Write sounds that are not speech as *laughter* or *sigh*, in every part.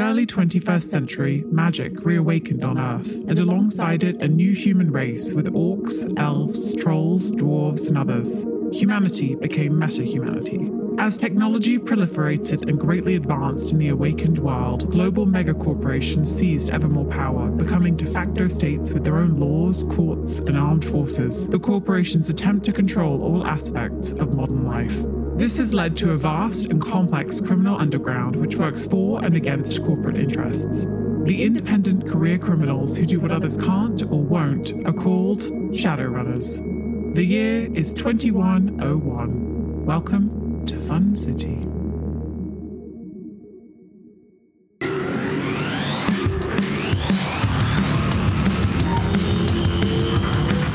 the early 21st century, magic reawakened on Earth, and alongside it, a new human race with orcs, elves, trolls, dwarves, and others. Humanity became meta humanity. As technology proliferated and greatly advanced in the awakened world, global megacorporations seized ever more power, becoming de facto states with their own laws, courts, and armed forces. The corporations attempt to control all aspects of modern life. This has led to a vast and complex criminal underground which works for and against corporate interests. The independent career criminals who do what others can't or won't are called Shadowrunners. The year is 2101. Welcome to Fun City.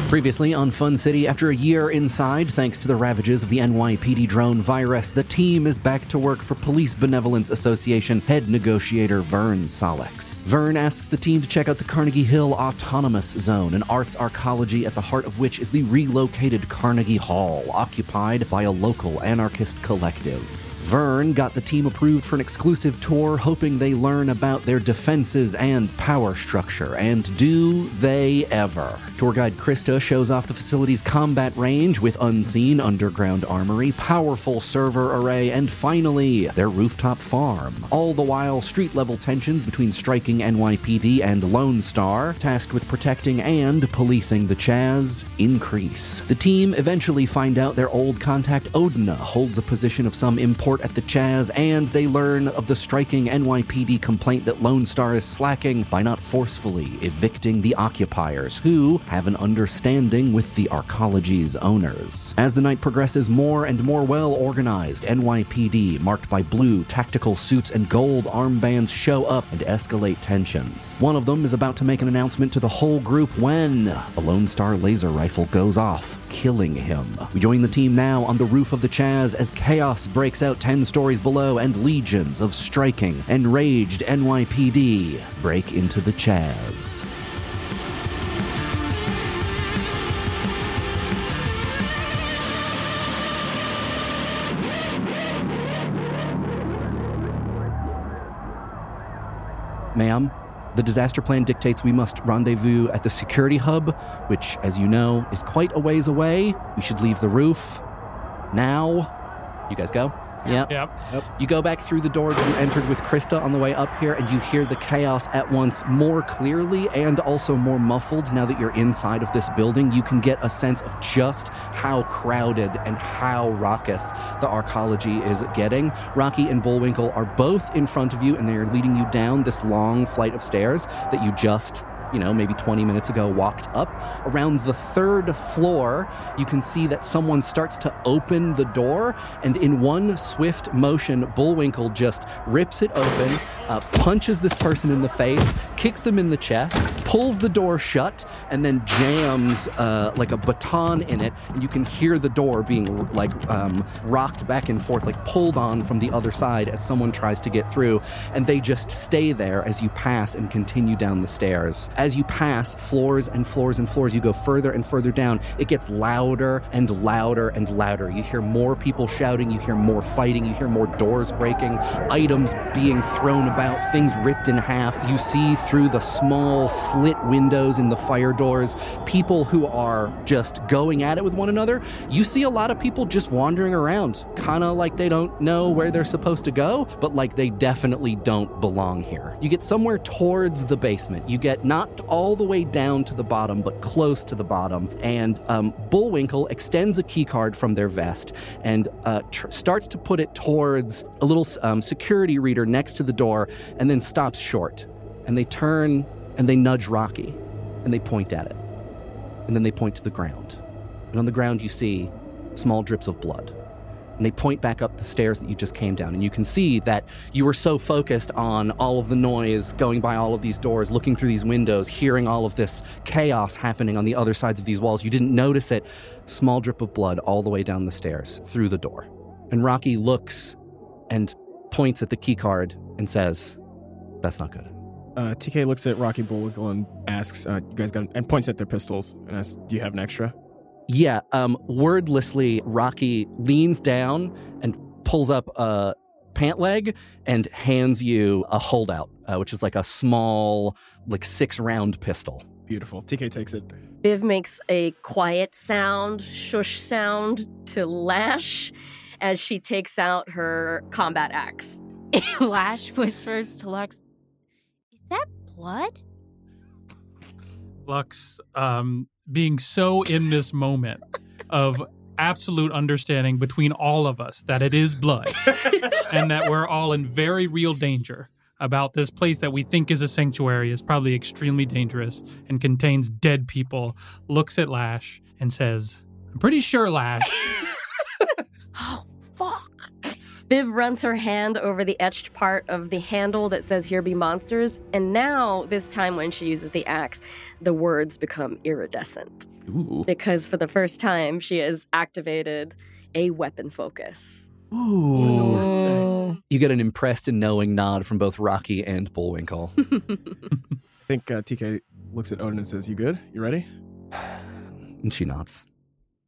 Previously on Fun City, after a year inside, thanks to the ravages of the NYPD drone virus, the team is back to work for Police Benevolence Association head negotiator Vern Solex. Vern asks the team to check out the Carnegie Hill Autonomous Zone, an arts arcology at the heart of which is the relocated Carnegie Hall, occupied by a local anarchist collective. Vern got the team approved for an exclusive tour, hoping they learn about their defenses and power structure. And do they ever? Tour guide Krista shows off the facility's combat range with unseen underground armory, powerful server array, and finally, their rooftop farm. All the while, street level tensions between striking NYPD and Lone Star, tasked with protecting and policing the Chaz, increase. The team eventually find out their old contact Odina holds a position of some at the Chaz, and they learn of the striking NYPD complaint that Lone Star is slacking by not forcefully evicting the occupiers, who have an understanding with the Arcology's owners. As the night progresses, more and more well organized NYPD, marked by blue tactical suits and gold armbands, show up and escalate tensions. One of them is about to make an announcement to the whole group when a Lone Star laser rifle goes off, killing him. We join the team now on the roof of the Chaz as chaos breaks out 10 stories below and legions of striking, enraged NYPD break into the Chaz. Ma'am, the disaster plan dictates we must rendezvous at the security hub, which, as you know, is quite a ways away. We should leave the roof now. You guys go? Yep. Yep. You go back through the door that you entered with Krista on the way up here, and you hear the chaos at once more clearly and also more muffled now that you're inside of this building. You can get a sense of just how crowded and how raucous the arcology is getting. Rocky and Bullwinkle are both in front of you, and they are leading you down this long flight of stairs that you just you know, maybe 20 minutes ago walked up. Around the third floor, you can see that someone starts to open the door, and in one swift motion, Bullwinkle just rips it open, uh, punches this person in the face, kicks them in the chest, pulls the door shut, and then jams uh, like a baton in it, and you can hear the door being like um, rocked back and forth, like pulled on from the other side as someone tries to get through, and they just stay there as you pass and continue down the stairs as you pass floors and floors and floors, you go further and further down, it gets louder and louder and louder. You hear more people shouting, you hear more fighting, you hear more doors breaking, items being thrown about, things ripped in half. You see through the small slit windows in the fire doors people who are just going at it with one another. You see a lot of people just wandering around, kind of like they don't know where they're supposed to go, but like they definitely don't belong here. You get somewhere towards the basement. You get not all the way down to the bottom, but close to the bottom. And um, Bullwinkle extends a key card from their vest and uh, tr- starts to put it towards a little um, security reader next to the door, and then stops short. And they turn and they nudge Rocky, and they point at it, and then they point to the ground. And on the ground, you see small drips of blood and they point back up the stairs that you just came down. And you can see that you were so focused on all of the noise going by all of these doors, looking through these windows, hearing all of this chaos happening on the other sides of these walls. You didn't notice it. Small drip of blood all the way down the stairs through the door. And Rocky looks and points at the key card and says, That's not good. Uh, TK looks at Rocky Bullwinkle and asks, uh, "You guys got?" And points at their pistols and asks, "Do you have an extra?" Yeah, um, wordlessly, Rocky leans down and pulls up a pant leg and hands you a holdout, uh, which is like a small, like six round pistol. Beautiful. TK takes it. Viv makes a quiet sound, shush sound to Lash as she takes out her combat axe. *laughs* Lash whispers to Lux, Is that blood? Lux um, being so in this moment of absolute understanding between all of us that it is blood and that we're all in very real danger about this place that we think is a sanctuary is probably extremely dangerous and contains dead people looks at lash and says i'm pretty sure lash *laughs* Oh, fuck. Viv runs her hand over the etched part of the handle that says Here be monsters, and now, this time when she uses the axe, the words become iridescent. Ooh. Because for the first time, she has activated a weapon focus. Ooh. You get an impressed and knowing nod from both Rocky and Bullwinkle. *laughs* I think uh, TK looks at Odin and says, You good? You ready? *sighs* and she nods.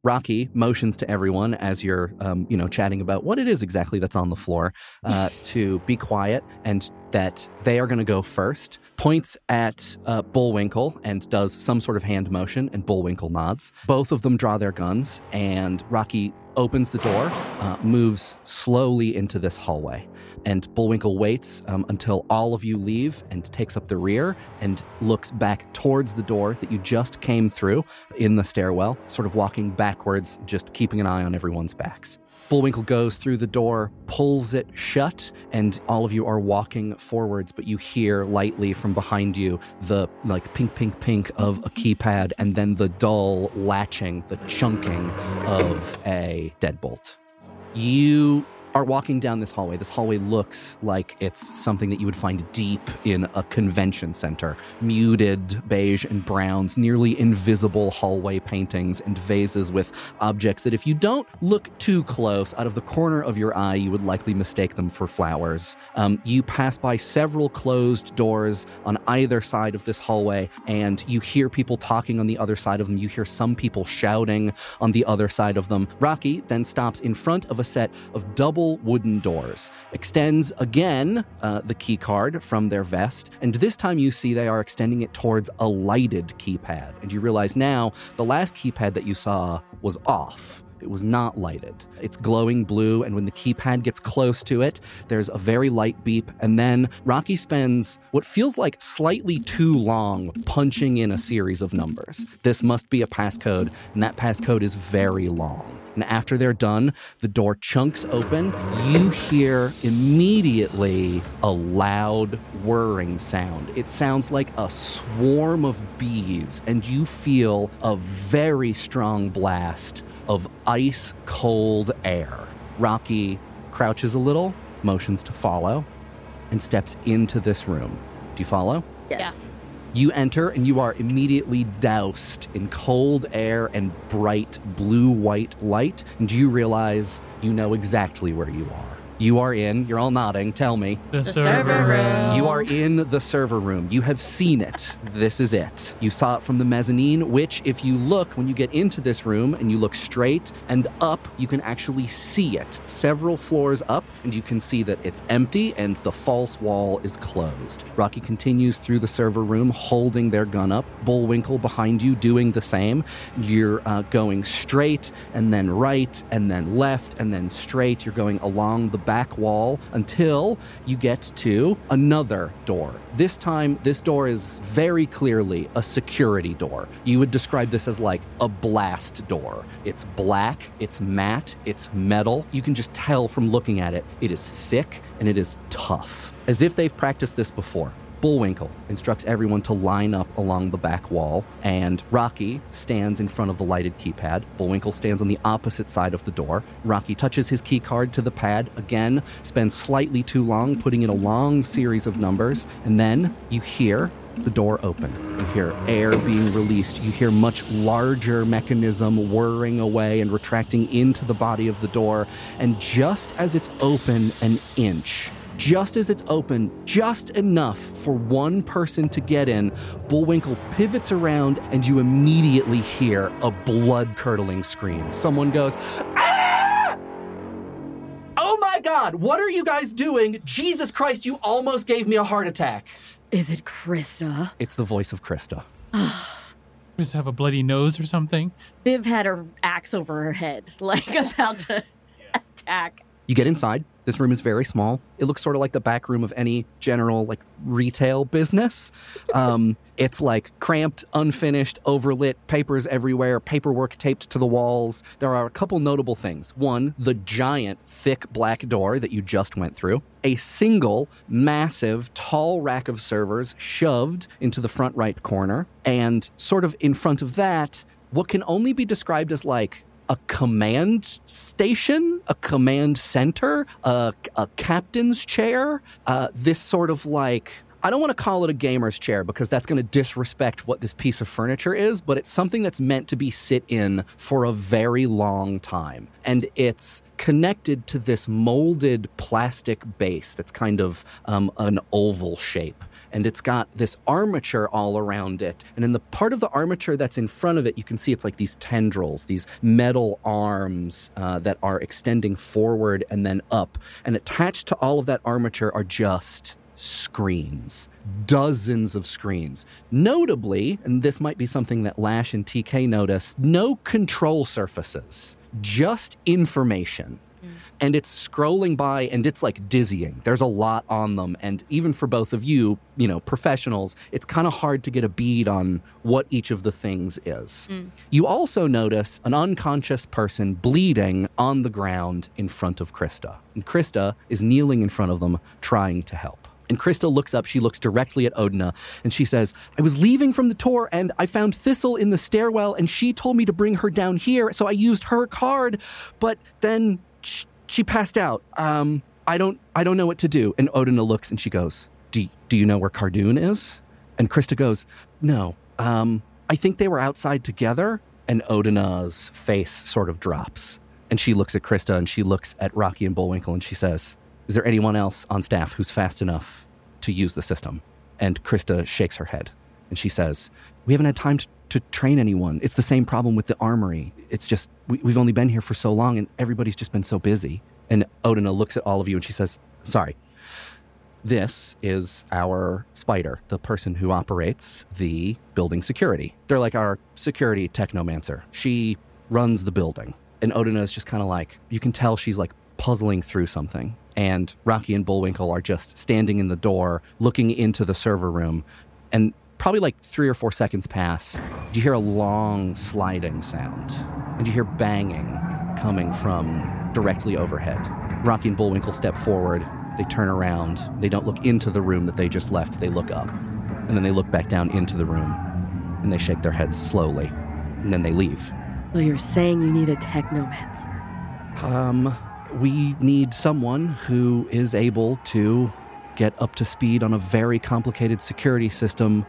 Rocky motions to everyone as you're, um, you know, chatting about what it is exactly that's on the floor uh, *laughs* to be quiet and that they are going to go first. Points at uh, Bullwinkle and does some sort of hand motion, and Bullwinkle nods. Both of them draw their guns, and Rocky opens the door, uh, moves slowly into this hallway. And Bullwinkle waits um, until all of you leave and takes up the rear and looks back towards the door that you just came through in the stairwell, sort of walking backwards, just keeping an eye on everyone's backs. Bullwinkle goes through the door, pulls it shut, and all of you are walking forwards, but you hear lightly from behind you the like pink, pink, pink of a keypad, and then the dull latching, the chunking of a deadbolt. You are walking down this hallway. This hallway looks like it's something that you would find deep in a convention center. Muted beige and browns, nearly invisible hallway paintings and vases with objects that, if you don't look too close, out of the corner of your eye, you would likely mistake them for flowers. Um, you pass by several closed doors on either side of this hallway, and you hear people talking on the other side of them. You hear some people shouting on the other side of them. Rocky then stops in front of a set of double wooden doors, extends again uh, the key card from their vest, and this time you see they are extending it towards a lighted keypad. And you realize now the last keypad that you saw was off. It was not lighted. It's glowing blue, and when the keypad gets close to it, there's a very light beep. And then Rocky spends what feels like slightly too long punching in a series of numbers. This must be a passcode, and that passcode is very long. And after they're done, the door chunks open. You hear immediately a loud whirring sound. It sounds like a swarm of bees, and you feel a very strong blast of ice cold air. Rocky crouches a little, motions to follow, and steps into this room. Do you follow? Yes. You enter and you are immediately doused in cold air and bright blue white light, and you realize you know exactly where you are. You are in, you're all nodding, tell me. the, server room. You are in the server room. You have seen it. This is it. You saw it from the mezzanine, which, if you look, when you get into this room and you look straight and up, you can actually see it. Several floors up, and you can see that it's empty and the false wall is closed. Rocky continues through the server room, holding their gun up. Bullwinkle behind you, doing the same. You're uh, going straight and then right and then left and then straight. You're going along the back wall until you get to another door. This time, this door is very clearly a security door. You would describe this as like a blast door. It's black, it's matte, it's metal. You can just tell from looking at it, it is thick and it is tough, as if they've practiced this before. Bullwinkle instructs everyone to line up along the back wall, and Rocky stands in front of the lighted keypad. Bullwinkle stands on the opposite side of the door. Rocky touches his key card to the pad again, spends slightly too long putting in a long series of numbers, and then you hear the door open. You hear air being released. You hear much larger mechanism whirring away and retracting into the body of the door. And just as it's open an inch, just as it's open, just enough for one person to get in, Bullwinkle pivots around and you immediately hear a blood curdling scream. Someone goes, Ah! Oh my god! God, what are you guys doing? Jesus Christ, you almost gave me a heart attack. Is it Krista? It's the voice of Krista. *sighs* Just have a bloody nose or something. Viv had her axe over her head, *laughs* like about to *laughs* attack. You get inside. This room is very small. It looks sort of like the back room of any general like retail business. Um, *laughs* it's like cramped, unfinished, overlit, papers everywhere, paperwork taped to the walls. There are a couple notable things. One, the giant, thick black door that you just went through. A single, massive, tall rack of servers shoved into the front right corner. And sort of in front of that, what can only be described as like a command station, a command center, a, a captain's chair, uh, this sort of like. I don't want to call it a gamer's chair because that's going to disrespect what this piece of furniture is, but it's something that's meant to be sit in for a very long time. And it's connected to this molded plastic base that's kind of um, an oval shape and it's got this armature all around it. And in the part of the armature that's in front of it, you can see it's like these tendrils, these metal arms uh, that are extending forward and then up. And attached to all of that armature are just screens. Dozens of screens. Notably, and this might be something that Lash and TK notice, no control surfaces, just information and it's scrolling by and it's like dizzying. There's a lot on them. And even for both of you, you know, professionals, it's kind of hard to get a bead on what each of the things is. Mm. You also notice an unconscious person bleeding on the ground in front of Krista. And Krista is kneeling in front of them, trying to help. And Krista looks up, she looks directly at Odina, and she says, I was leaving from the tour and I found Thistle in the stairwell, and she told me to bring her down here, so I used her card, but then sh- she passed out. Um, I don't I don't know what to do. And Odina looks and she goes, Do, do you know where Cardoon is? And Krista goes, No. Um, I think they were outside together. And Odina's face sort of drops. And she looks at Krista and she looks at Rocky and Bullwinkle and she says, Is there anyone else on staff who's fast enough to use the system? And Krista shakes her head and she says, We haven't had time to, to train anyone. It's the same problem with the armory. It's just, we, we've only been here for so long and everybody's just been so busy. And Odina looks at all of you and she says, Sorry. This is our spider, the person who operates the building security. They're like our security technomancer. She runs the building. And Odina is just kind of like, you can tell she's like puzzling through something. And Rocky and Bullwinkle are just standing in the door, looking into the server room. And probably like three or four seconds pass. You hear a long sliding sound, and you hear banging coming from directly overhead. Rocky and Bullwinkle step forward. They turn around. They don't look into the room that they just left. They look up. And then they look back down into the room. And they shake their heads slowly. And then they leave. So you're saying you need a technomancer? Um, we need someone who is able to get up to speed on a very complicated security system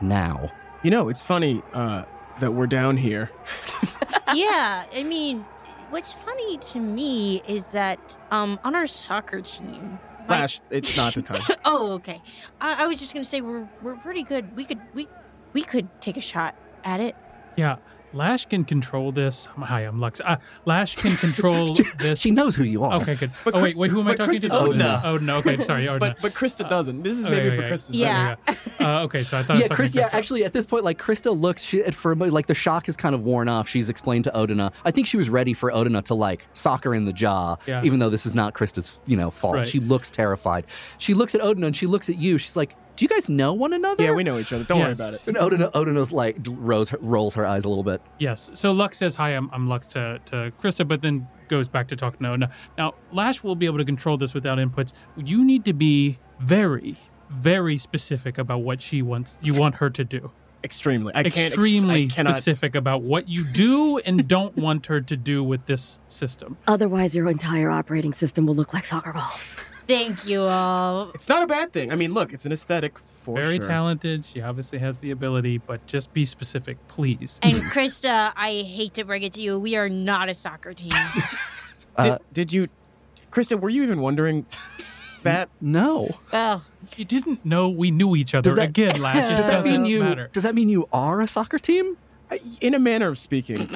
now. You know, it's funny uh, that we're down here. *laughs* *laughs* yeah, I mean, what's funny to me is that um on our soccer team. my- Flash, it's not the time. *laughs* oh, okay. I, I was just gonna say we're we're pretty good. We could we we could take a shot at it. Yeah, Lash can control this. Hi, I'm Lux. Uh, Lash can control *laughs* this. She knows who you are. Okay, good. But oh wait, wait. Who am I talking Krista to? doesn't Odina. know. Odina. Okay, sorry, *laughs* Odina. but but Krista doesn't. This is okay, maybe okay, for okay. Krista's Yeah. benefit. *laughs* Uh, okay, so I thought. I Yeah, was talking Chris. to Yeah, actually, at this point, like Krista looks she, at- for like the shock is kind of worn off. She's explained to Odina. I think she was ready for Odina to like sock her in the jaw, Yeah. even though this is not Krista's, you know, fault. Right. She looks terrified. She looks at Odina and she looks at you. She's like, "Do you guys know one another?" Yeah, we know each other. Don't Yes. worry about it. And Odina, Odina's like rolls her, rolls her eyes a little bit. Yes. So Lux says hi. I'm, I'm Lux to, to Krista, but then goes back to talk to Odina. Now Lash will be able to control this without inputs. You need to be very, very specific about what she wants. You want her to do. Extremely. I can't. ex- Extremely I cannot. specific about what you do and don't want her to do with this system. Otherwise, your entire operating system will look like soccer balls. Thank you all. It's not a bad thing. I mean, look, it's an aesthetic for sure. Very sure. talented. She obviously has the ability, but just be specific, please. And *laughs* Krista, I hate to bring it to you, we are not a soccer team. *laughs* Uh, Did, did you, Krista? Were you even wondering that? no. well, She didn't know we knew each other Does that- again, last year. *laughs* Does that doesn't mean you? matter. Does that mean you are a soccer team? In a manner of speaking,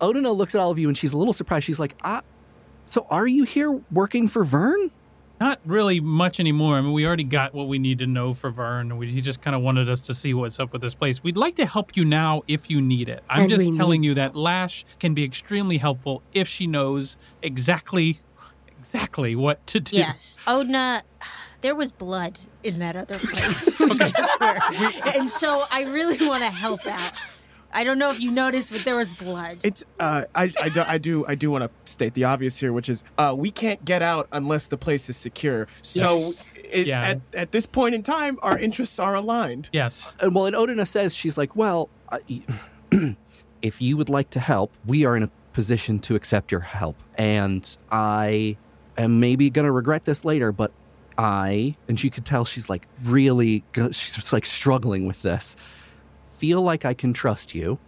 Odina looks at all of you and she's a little surprised. She's like, I, So are you here working for Vern? Not really much anymore. I mean, we already got what we need to know for Vern. We, he just kind of wanted us to see what's up with this place. We'd like to help you now if you need it. I'm And just we telling you that Lash can be extremely helpful if she knows exactly exactly what to do. Yes. Oh, Odina, *sighs* there was blood in that other *laughs* place. we just were. And so I really want to help out. I don't know if you noticed, but there was blood. It's uh, I, I, do, I do I do want to state the obvious here, which is uh, we can't get out unless the place is secure. So Yes. it, Yeah. at at this point in time, our interests are aligned. Yes. And well, and Odina says she's like, well, I, *clears throat* if you would like to help, we are in a position to accept your help, and I am maybe gonna regret this later, but I and she could tell she's like really go- she's like struggling with this. Feel like I can trust you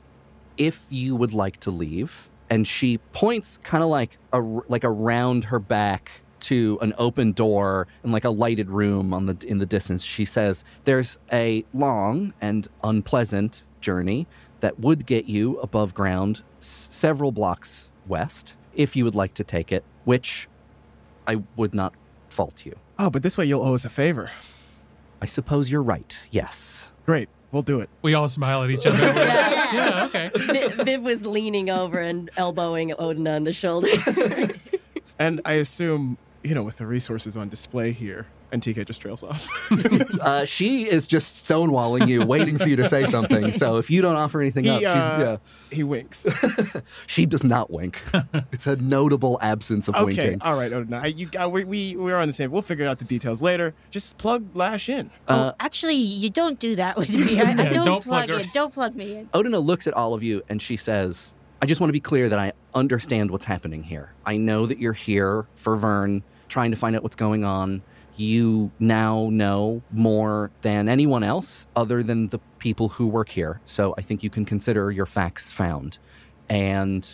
if you would like to leave. And she points kind of like a, like around her back to an open door and like a lighted room on the in the distance. She says, "There's a long and unpleasant journey that would get you above ground s- several blocks west if you would like to take it, which I would not fault you. Oh, but this way you'll owe us a favor. I suppose you're right. Yes." Great, we'll do it. We all smile at each other. *laughs* We're yeah, okay. Viv, Viv was leaning over and elbowing Odin on the shoulder. *laughs* And I assume you know with the resources on display here, and TK just trails off. *laughs* Uh, she is just stonewalling you, waiting for you to say something. So if you don't offer anything He, up, she's, uh, yeah. he winks. *laughs* she does not wink. *laughs* it's a notable absence of Okay, winking. all right, Odin. I, you, uh, we we we're on the same. We'll figure out the details later. Just plug Lash in. Uh, oh, actually, you don't do that with me. I, I don't, don't plug plug her. in. Don't plug me in. Odina looks at all of you and she says, I just want to be clear that I understand what's happening here. I know that you're here for Vern, trying to find out what's going on. You now know more than anyone else other than the people who work here. So I think you can consider your facts found. And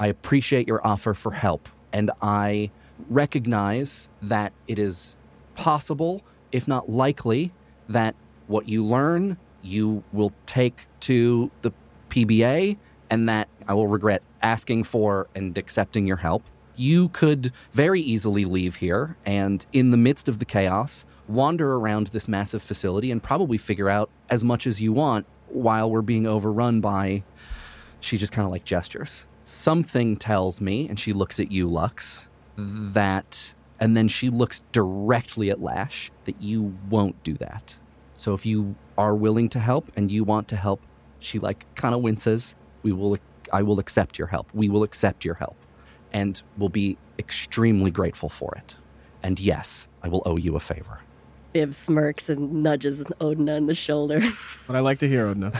I appreciate your offer for help. And I recognize that it is possible, if not likely, that what you learn you will take to the PBA and that I will regret asking for and accepting your help. You could very easily leave here and, in the midst of the chaos, wander around this massive facility and probably figure out as much as you want while we're being overrun by. She just kind of like gestures. Something tells me, and she looks at you, Lux, that. And then she looks directly at Lash, that you won't do that. So if you are willing to help and you want to help, she like kind of winces. We will I will accept your help. We will accept your help and will be extremely grateful for it. And yes, I will owe you a favor. Viv smirks and nudges Odin on the shoulder. *laughs* But I like to hear, Odin.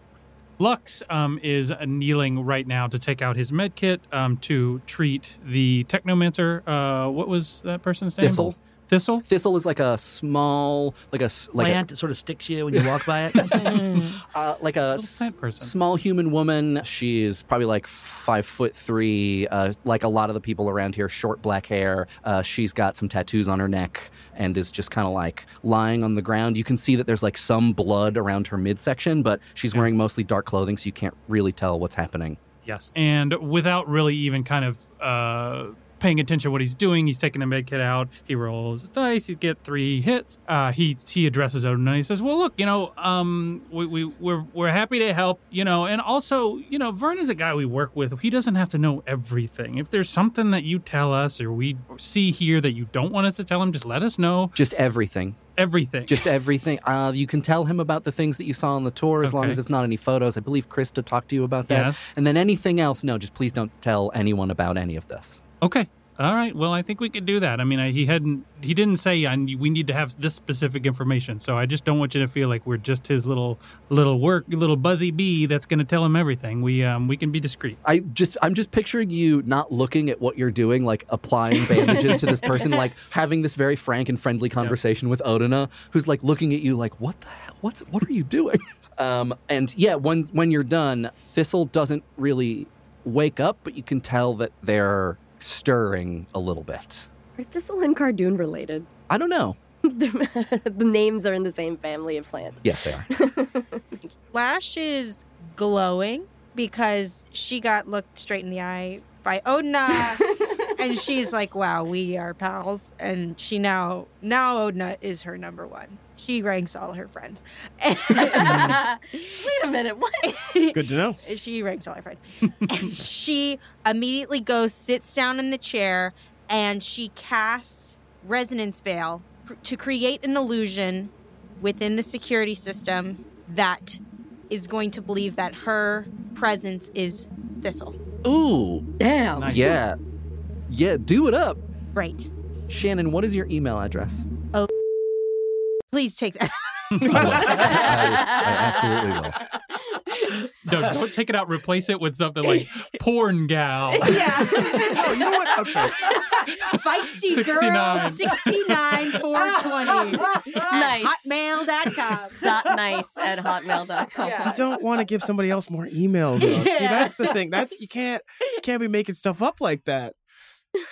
*laughs* Lux um, is kneeling right now to take out his med kit um, to treat the technomancer. Uh, what was that person's name? Thistle. Thistle? Thistle is like a small like a s- like a, Plant that sort of sticks you when you walk by it. *laughs* uh, like a Little s- plant person. small human woman. She's probably like five foot three. Uh, like a lot of the people around here, short black hair. Uh, she's got some tattoos on her neck and is just kind of like lying on the ground. You can see that there's like some blood around her midsection, but she's wearing mostly dark clothing, so you can't really tell what's happening. Yes. And without really even kind of uh, paying attention to what he's doing, he's taking the med kit out. He rolls a dice. He get three hits. Uh, he he addresses Odin and he says, "Well, look, you know, um, we we we're we're happy to help, you know, and also, you know, Vern is a guy we work with. He doesn't have to know everything. If there's something that you tell us or we see here that you don't want us to tell him, just let us know. Just everything. Everything. Just everything. Uh, you can tell him about the things that you saw on the tour as long as it's not any photos. I believe Krista talked to you about that. Yes. And then anything else, no, just please don't tell anyone about any of this. Okay. All right. Well, I think we could do that. I mean, I, he hadn't. He didn't say I, we need to have this specific information. So I just don't want you to feel like we're just his little little work little buzzy bee that's going to tell him everything. We um we can be discreet. I just I'm just picturing you not looking at what you're doing, like applying bandages to this person, like having this very frank and friendly conversation with Odina, who's like looking at you like, what the hell? What's what are you doing? *laughs* Um, and yeah, when when you're done, Thistle doesn't really wake up, but you can tell that they're stirring a little bit. Are Thistle and Cardoon related? I don't know. *laughs* the names are in the same family of plant. Yes, they are. *laughs* Lash is glowing because she got looked straight in the eye by Odina *laughs* and she's like, "Wow, we are pals." And she now now Odina is her number one. She ranks all her friends. Wait a minute. What? *laughs* Good to know. she ranks all her friends. and she immediately goes, sits down in the chair, and she casts resonance veil pr- to create an illusion within the security system that is going to believe that her presence is Thistle. Ooh, Damn. Nice. yeah. Yeah, do it up. Right. Shannon, what is your email address? Oh, Please take that. *laughs* *laughs* I. I, I absolutely will. No, don't take it out. Replace it with something like *laughs* porn gal. yeah. Oh, you know what? Okay. Feisty 69. girl 69 420 Nice. hotmail.com. Dot nice at hotmail.com. Yeah. You don't want to give somebody else more email though. See, Yeah. that's the thing. That's you can't can't be making stuff up like that.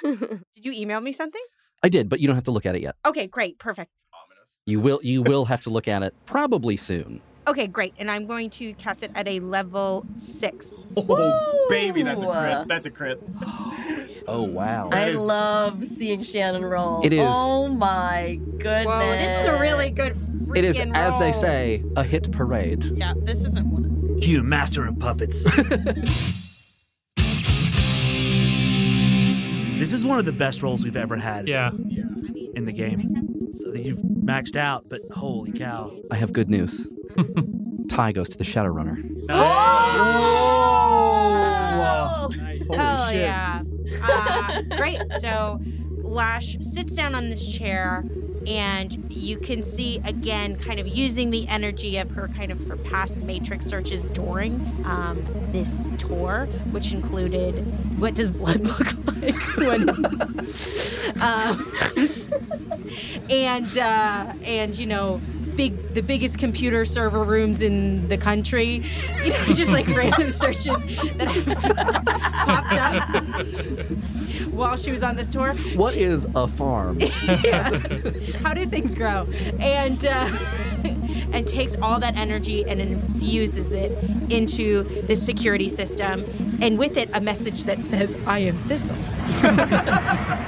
Did you email me something? I did, but you don't have to look at it yet. Okay, great. Perfect. You will you will have to look at it probably soon. Okay, great. And I'm going to cast it at a level six. Oh, baby, that's a crit. That's a crit. *gasps* Oh wow. I That is- love seeing Shannon roll. It is. Oh my goodness. Whoa, this is a really good freaking It is, as they say, a hit parade. Yeah, this isn't one of You master of puppets. *laughs* this is one of the best rolls we've ever had Yeah. in the game. So you've maxed out, but holy cow. I have good news. *laughs* Tie goes to the Shadowrunner. Oh! Holy Hell shit. yeah. Uh, great. So Lash sits down on this chair and you can see again kind of using the energy of her kind of her past matrix searches during um, this tour which included what does blood *laughs* look like? When *laughs* um, *laughs* and uh, and you know big the biggest computer server rooms in the country you know just like *laughs* random searches that have popped up *laughs* while she was on this tour What is a farm? *laughs* yeah. How do things grow? And uh, and takes all that energy and infuses it into the security system, and with it a message that says, "I am Thistle." *laughs*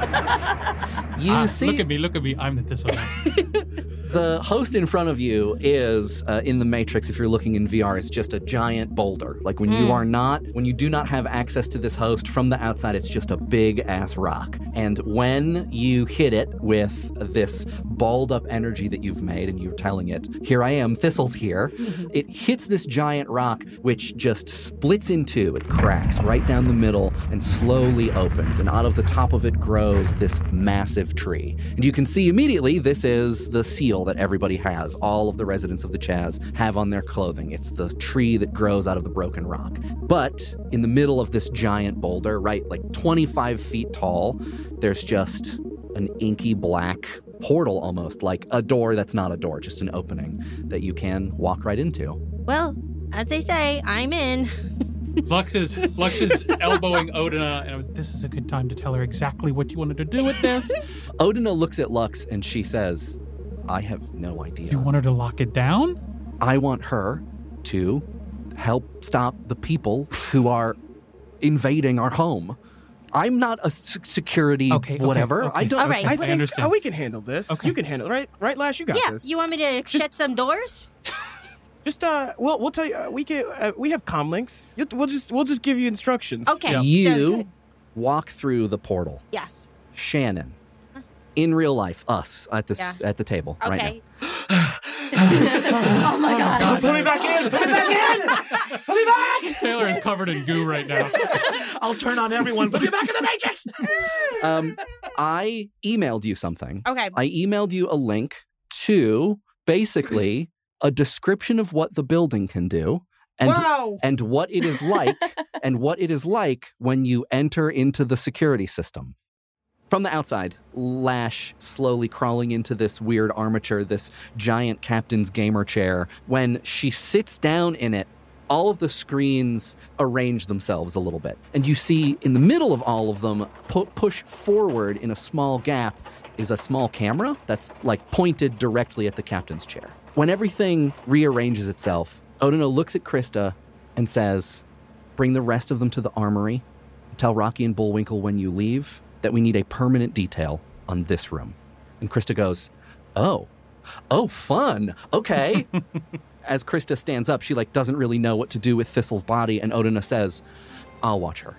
You Ah, see, Look at me. Look at me. I'm the thistle man. *laughs* the host in front of you is uh, in the Matrix. If you're looking in VR, it's just a giant boulder. Like when you are not, when you do not have access to this host from the outside, it's just a big ass rock. And when you hit it with this balled up energy that you've made, and you're telling it, "Here I am, Thistle's here," it hits this giant rock, which just splits in two. It cracks right down the middle and slowly opens, and out of the top of it grows this massive tree. And you can see immediately this is the seal that everybody has. All of the residents of the Chaz have on their clothing. It's the tree that grows out of the broken rock. But in the middle of this giant boulder, right, like 25 feet tall, there's just an inky black portal almost, like a door that's not a door, just an opening that you can walk right into. Well, as they say, I'm in. *laughs* Lux is Lux is elbowing Odina, and I was. This is a good time to tell her exactly what you wanted to do with this. Odina looks at Lux and she says, I have no idea. You want her to lock it down? I want her to help stop the people who are invading our home. I'm not a security Okay, okay, whatever. okay. I don't. All right. I I think understand. uh, we can handle this. Okay. You can handle it, right? Right, Lash, you got yeah, this. you want me to shut some doors? Just uh, well, we'll tell you. Uh, we can. Uh, we have commlinks. You- We'll just we'll just give you instructions. Okay, sounds You walk through the portal. Yes. Shannon, in real life, us at this Yeah. at the table right now. *laughs* *laughs* Oh my god. Put me back in! Put me back in! Put me back! Taylor is covered in goo right now. *laughs* I'll turn on everyone. Put me back in the matrix! Um, I emailed you something. Okay. I emailed you a link to basically a description of what the building can do and Whoa. and what it is like *laughs* and what it is like when you enter into the security system. From the outside, Lash slowly crawling into this weird armature, this giant captain's gamer chair. When she sits down in it, all of the screens arrange themselves a little bit. And you see in the middle of all of them, pu- push forward in a small gap, is a small camera that's like pointed directly at the captain's chair. When everything rearranges itself, Odina looks at Krista and says, Bring the rest of them to the armory. Tell Rocky and Bullwinkle when you leave that we need a permanent detail on this room. And Krista goes, Oh, oh, fun. Okay. *laughs* As Krista stands up, she like doesn't really know what to do with Thistle's body, and Odina says, I'll watch her.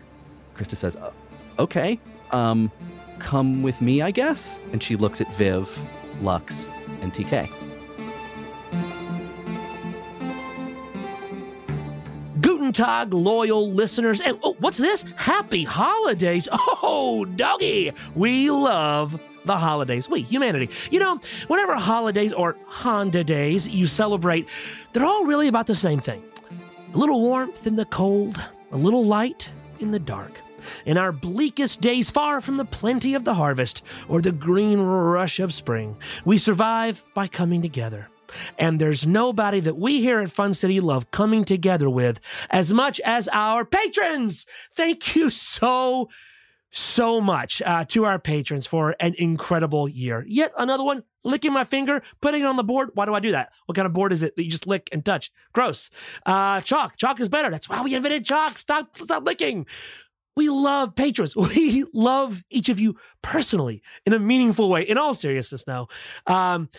Krista says, "Uh, Okay, um, come with me, I guess. And she looks at Viv, Lux, and TK. Guten loyal listeners. And oh, what's this? Happy holidays. *laughs* Oh, doggy. We love the holidays. We, humanity. You know, whatever holidays or Honda days you celebrate, they're all really about the same thing a little warmth in the cold, a little light in the dark. In our bleakest days, far from the plenty of the harvest or the green rush of spring, we survive by coming together. And there's nobody that we here at Fun City love coming together with as much as our patrons. Thank you so, so much uh, to our patrons for an incredible year. Yet another one, licking my finger, putting it on the board. Why do I do that? What kind of board is it that you just lick and touch? Gross. Uh, chalk. Chalk is better. That's why we invented chalk. Stop, stop licking. We love patrons. *laughs* We love each of you personally in a meaningful way. In all seriousness, now, um,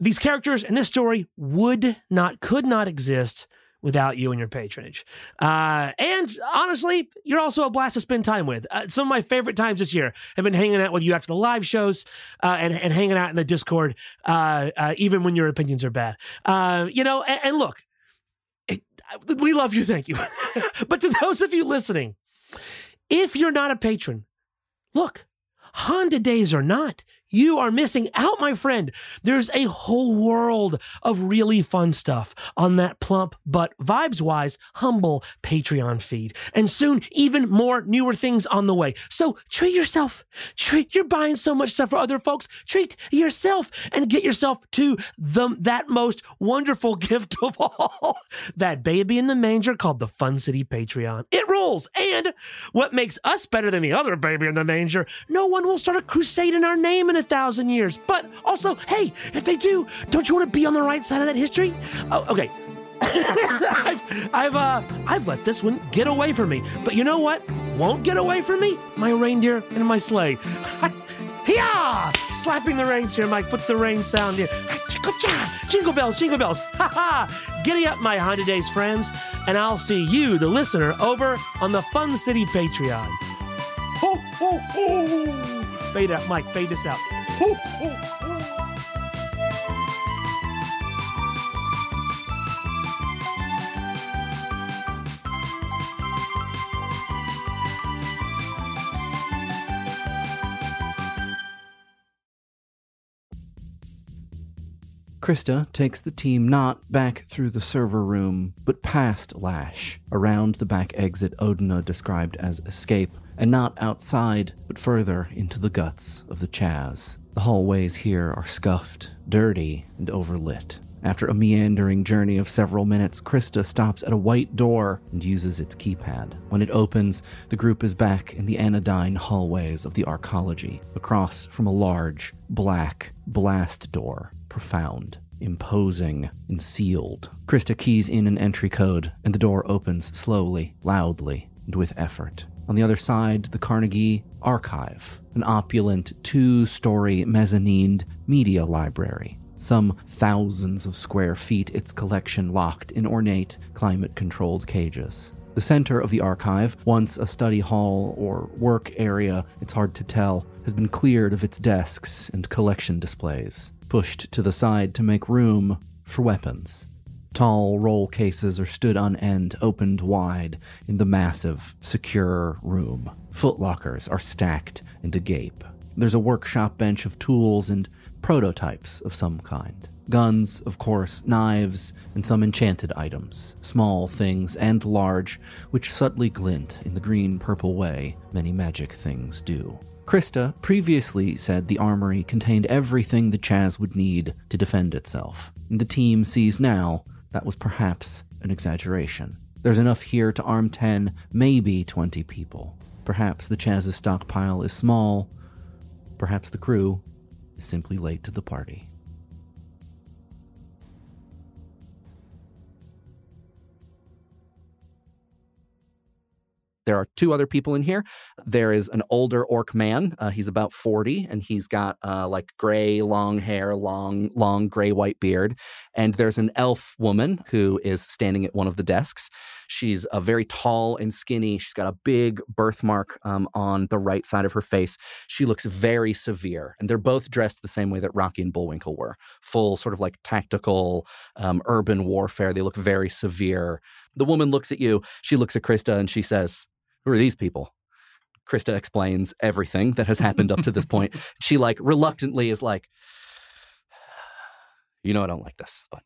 these characters and this story would not, could not exist without you and your patronage. Uh, and honestly, you're also a blast to spend time with. Uh, some of my favorite times this year have been hanging out with you after the live shows uh, and, and hanging out in the Discord, uh, uh, even when your opinions are bad. Uh, you know, and, and look, it, we love you. Thank you. *laughs* but to those of you listening, if you're not a patron, look, Honda days are not, you are missing out, my friend. There's a whole world of really fun stuff on that plump but vibes wise, humble Patreon feed. And soon, even more newer things on the way. So treat yourself. Treat, you're buying so much stuff for other folks. Treat yourself and get yourself to the, that most wonderful *laughs* gift of all. that baby in the manger called the Fun City Patreon. It rules. And what makes us better than the other baby in the manger, no one will start a crusade in our name in a thousand years. But also, hey, if they do, don't you want to be on the right side of that history? Oh, okay. *laughs* I've, I've, uh, I've let this one get away from me. But you know what? Won't get away from me? My reindeer and my sleigh. *laughs* Yeah! Slapping the reins here, Mike. Put the rain sound here. Jingle bells, jingle bells. *laughs* Ha ha! Giddy up, my Honda Days friends, and I'll see you, the listener, over on the Fun City Patreon. Ho, ho, ho! Fade out, Mike. Fade this out. Ho, ho, ho! Krista takes the team not back through the server room, but past Lash, around the back exit Odina described as escape, and not outside, but further into the guts of the Chaz. The hallways here are scuffed, dirty, and overlit. After a meandering journey of several minutes, Krista stops at a white door and uses its keypad. When it opens, the group is back in the anodyne hallways of the arcology, across from a large, black, blast door, profound, imposing, and sealed. Krista keys in an entry code, and the door opens slowly, loudly, and with effort. On the other side, the Carnegie Archive, an opulent two story mezzanine media library. Some thousands of square feet, its collection locked in ornate, climate controlled cages. The center of the archive, once a study hall or work area, it's hard to tell, has been cleared of its desks and collection displays, pushed to the side to make room for weapons. Tall roll cases are stood on end, opened wide in the massive, secure room. Footlockers are stacked and agape. There's a workshop bench of tools and prototypes of some kind. Guns, of course, knives, and some enchanted items, small things and large, which subtly glint in the green purple way many magic things do. Krista previously said the armory contained everything the Chaz would need to defend itself. The team sees now that was perhaps an exaggeration. There's enough here to arm 10, maybe 20 people. Perhaps the Chaz's stockpile is small. Perhaps the crew is simply late to the party. There are two other people in here. There is an older orc man. Uh, he's about 40 and he's got uh, like gray, long hair, long, long gray white beard. And there's an elf woman who is standing at one of the desks. She's uh, very tall and skinny. She's got a big birthmark um, on the right side of her face. She looks very severe. And they're both dressed the same way that Rocky and Bullwinkle were full, sort of like tactical um, urban warfare. They look very severe. The woman looks at you. She looks at Krista and she says, Who are these people? Krista explains everything that has happened up to this point. *laughs* She like reluctantly is like, You know, I don't like this, but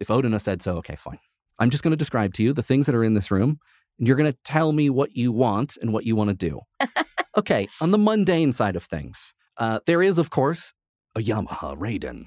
if Odina said so, okay, fine. I'm just going to describe to you the things that are in this room, and you're going to tell me what you want and what you want to do. *laughs* okay, on the mundane side of things, uh, there is, of course, a Yamaha Raiden.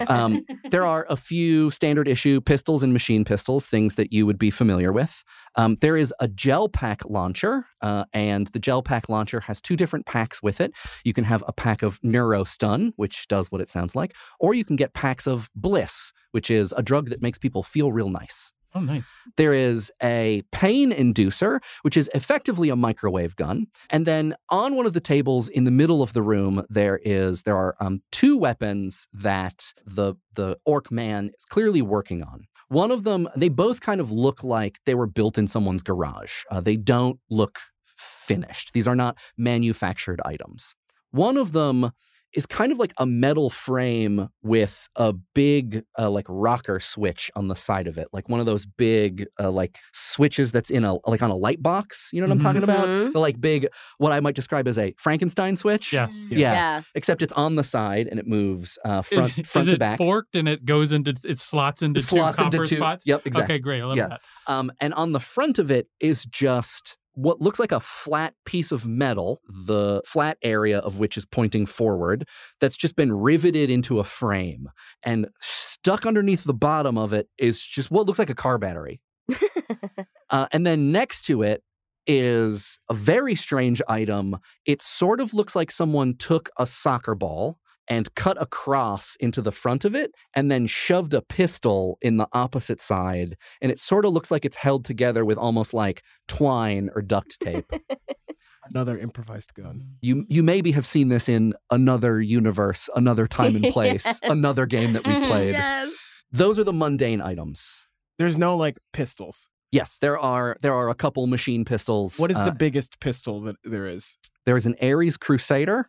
*laughs* Um, there are a few standard issue pistols and machine pistols, things that you would be familiar with. Um, there is a gel pack launcher, uh, and the gel pack launcher has two different packs with it. You can have a pack of Neurostun, which does what it sounds like, or you can get packs of Bliss, which is a drug that makes people feel real nice. Oh, nice. There is a pain inducer, which is effectively a microwave gun. And then on one of the tables in the middle of the room, there is there are um, two weapons that the the orc man is clearly working on. One of them, they both kind of look like they were built in someone's garage. Uh, they don't look finished. These are not manufactured items. One of them is kind of like a metal frame with a big uh, like rocker switch on the side of it like one of those big uh, like switches that's in a like on a light box you know what i'm talking about Mhm. the like big what i might describe as a frankenstein switch Yes. Yeah. Yeah. except it's on the side and it moves uh, front Is- front *laughs* is to it back forked and it goes into it slots into It slots two into two- spots? yep, exactly. Okay, great. I love Yeah. that. Um, and on the front of it is just what looks like a flat piece of metal, the flat area of which is pointing forward, that's just been riveted into a frame. And stuck underneath the bottom of it is just what looks like a car battery. *laughs* Uh, and then next to it is a very strange item. It sort of looks like someone took a soccer ball and cut a cross into the front of it and then shoved a pistol in the opposite side. And it sort of looks like it's held together with almost like twine or duct *laughs* tape. Another improvised gun. you you maybe have seen this in another universe, another time and *laughs* place, Yes. another game that we've played. yes. Those are the mundane items. There's no like pistols. Yes, there are there are a couple machine pistols. What is uh, the biggest pistol that there is? There is an Ares Crusader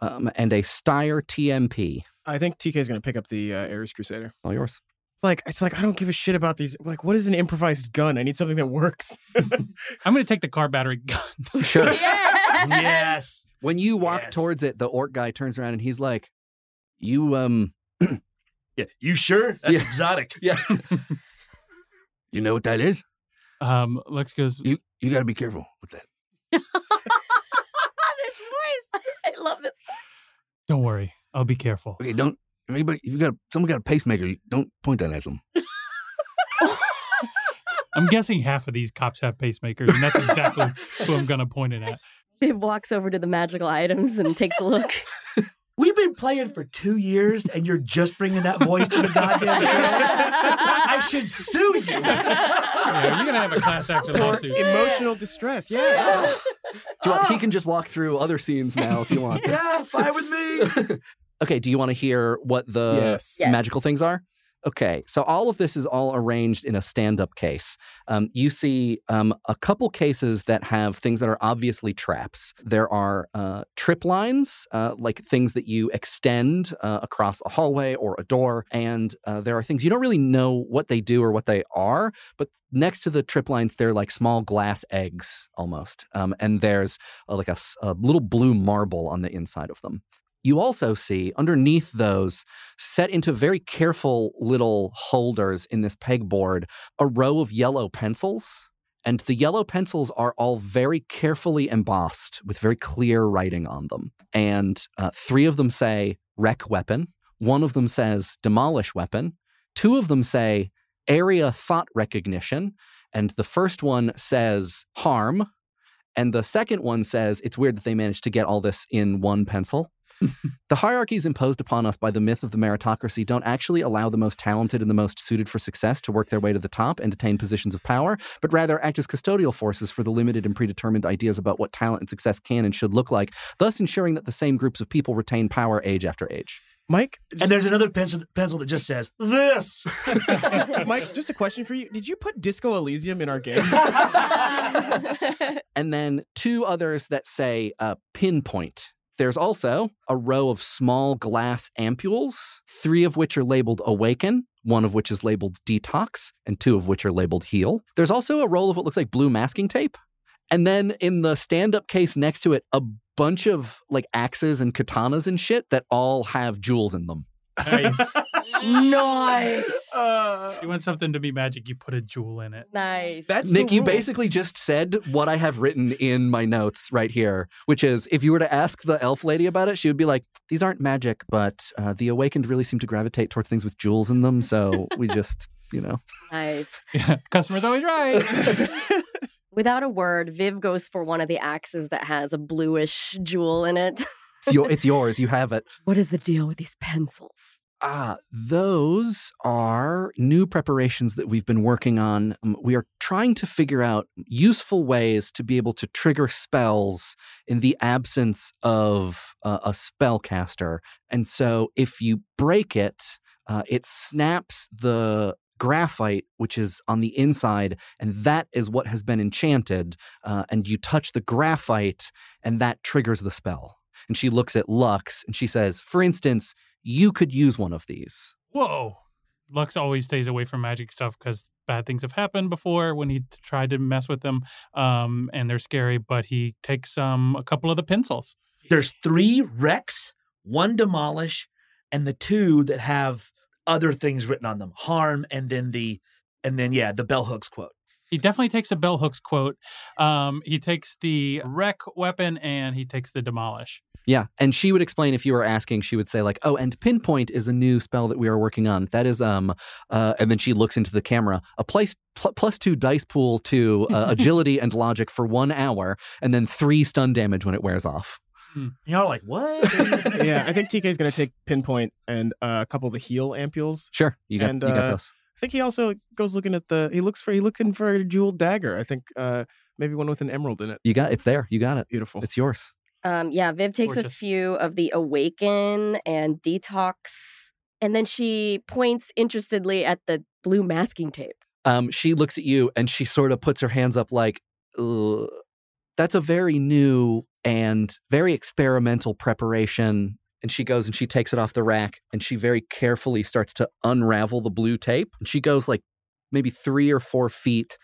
um, and a Steyr TMP. I think TK is going to pick up the uh, Ares Crusader. All yours. It's like it's like I don't give a shit about these. Like, what is an improvised gun? I need something that works. *laughs* I'm going to take the car battery gun. *laughs* Sure. *laughs* Yes. yes. when you walk Yes. towards it, the orc guy turns around and he's like, "You um, *clears throat* Yeah. You sure? That's Yeah. exotic. yeah, you know what that is? Um, Lex goes, You you got to be careful with that." This voice. I love this. "Don't worry, I'll be careful." Okay, don't anybody. If you got someone got a pacemaker, don't point that at them. *laughs* I'm guessing half of these cops have pacemakers, and that's exactly who I'm going to point it at. *laughs* Bib walks over to the magical items and takes a look. *laughs* We've been playing for two years, and you're just bringing that voice to the goddamn *laughs* show. I should sue you. Yeah, you're going to have a class action For lawsuit. emotional distress. Yeah. Do you want, he can just walk through other scenes now if you want. yeah, fine with me. *laughs* okay, do you want to hear what the Yes. Yes. magical things are? Okay, so all of this is all arranged in a stand up case. Um, you see um, a couple cases that have things that are obviously traps. There are uh, trip lines, uh, like things that you extend uh, across a hallway or a door. And uh, there are things you don't really know what they do or what they are, but next to the trip lines, they're like small glass eggs almost. Um, and there's uh, like a little blue marble on the inside of them. You also see underneath those, set into very careful little holders in this pegboard, a row of yellow pencils. And the yellow pencils are all very carefully embossed with very clear writing on them. And uh, three of them say wreck weapon, one of them says demolish weapon, two of them say area thought recognition, and the first one says harm, and the second one says it's weird that they managed to get all this in one pencil. *laughs* The hierarchies imposed upon us by the myth of the meritocracy don't actually allow the most talented and the most suited for success to work their way to the top and attain positions of power, but rather act as custodial forces for the limited and predetermined ideas about what talent and success can and should look like, thus ensuring that the same groups of people retain power age after age. Mike, And there's another pencil, pencil that just says this. *laughs* Mike, just a question for you. Did you put Disco Elysium in our game? *laughs* and then two others that say uh, pinpoint. There's also a row of small glass ampules, three of which are labeled awaken, one of which is labeled detox, and two of which are labeled heal. There's also a roll of what looks like blue masking tape. And then in the stand up case next to it, a bunch of like axes and katanas and shit that all have jewels in them. Nice. nice. Uh, you want something to be magic, you put a jewel in it. Nice. that's Nick, you basically just said what I have written in my notes right here, which is if you were to ask the elf lady about it, she would be like, These aren't magic, but uh, the awakened really seem to gravitate towards things with jewels in them. So we *laughs* just, you know. nice. *laughs* Yeah, customer's always right. *laughs* Without a word, Viv goes for one of the axes that has a bluish jewel in it. It's, your, it's yours. You have it. What is the deal with these pencils? Ah, those are new preparations that we've been working on. Um, we are trying to figure out useful ways to be able to trigger spells in the absence of uh, a spellcaster. And so if you break it, uh, it snaps the graphite, which is on the inside, and that is what has been enchanted. Uh, and you touch the graphite, and that triggers the spell. And she looks at Lux and she says, for instance, you could use one of these. Whoa. Lux always stays away from magic stuff because bad things have happened before when he tried to mess with them, um, and they're scary. But he takes um, a couple of the pencils. There's three wrecks, one demolish, and the two that have other things written on them. Harm and then the and then yeah, the bell hooks quote. He definitely takes the bell hooks quote. Um, he takes the wreck weapon and he takes the demolish. Yeah, and she would explain if you were asking, she would say like, "Oh, and pinpoint is a new spell that we are working on. That is um, uh, and then she looks into the camera. A place pl- plus two dice pool to uh, *laughs* agility and logic for one hour, and then three stun damage when it wears off. Y'all are like, what? *laughs* yeah, I think TK is going to take pinpoint and uh, a couple of the heal ampules. Sure, you got And, you got uh, this. I think he also goes looking at the. He looks for. He looking for a jeweled dagger. I think uh, maybe one with an emerald in it. You got it's there. You got it. Beautiful. It's yours. Um, yeah, Viv takes a few of the awaken and detox, and then she points interestedly at the blue masking tape. Um, she looks at you and she sort of puts her hands up like, that's a very new and very experimental preparation. And she goes and she takes it off the rack and she very carefully starts to unravel the blue tape. And she goes like maybe three or four feet.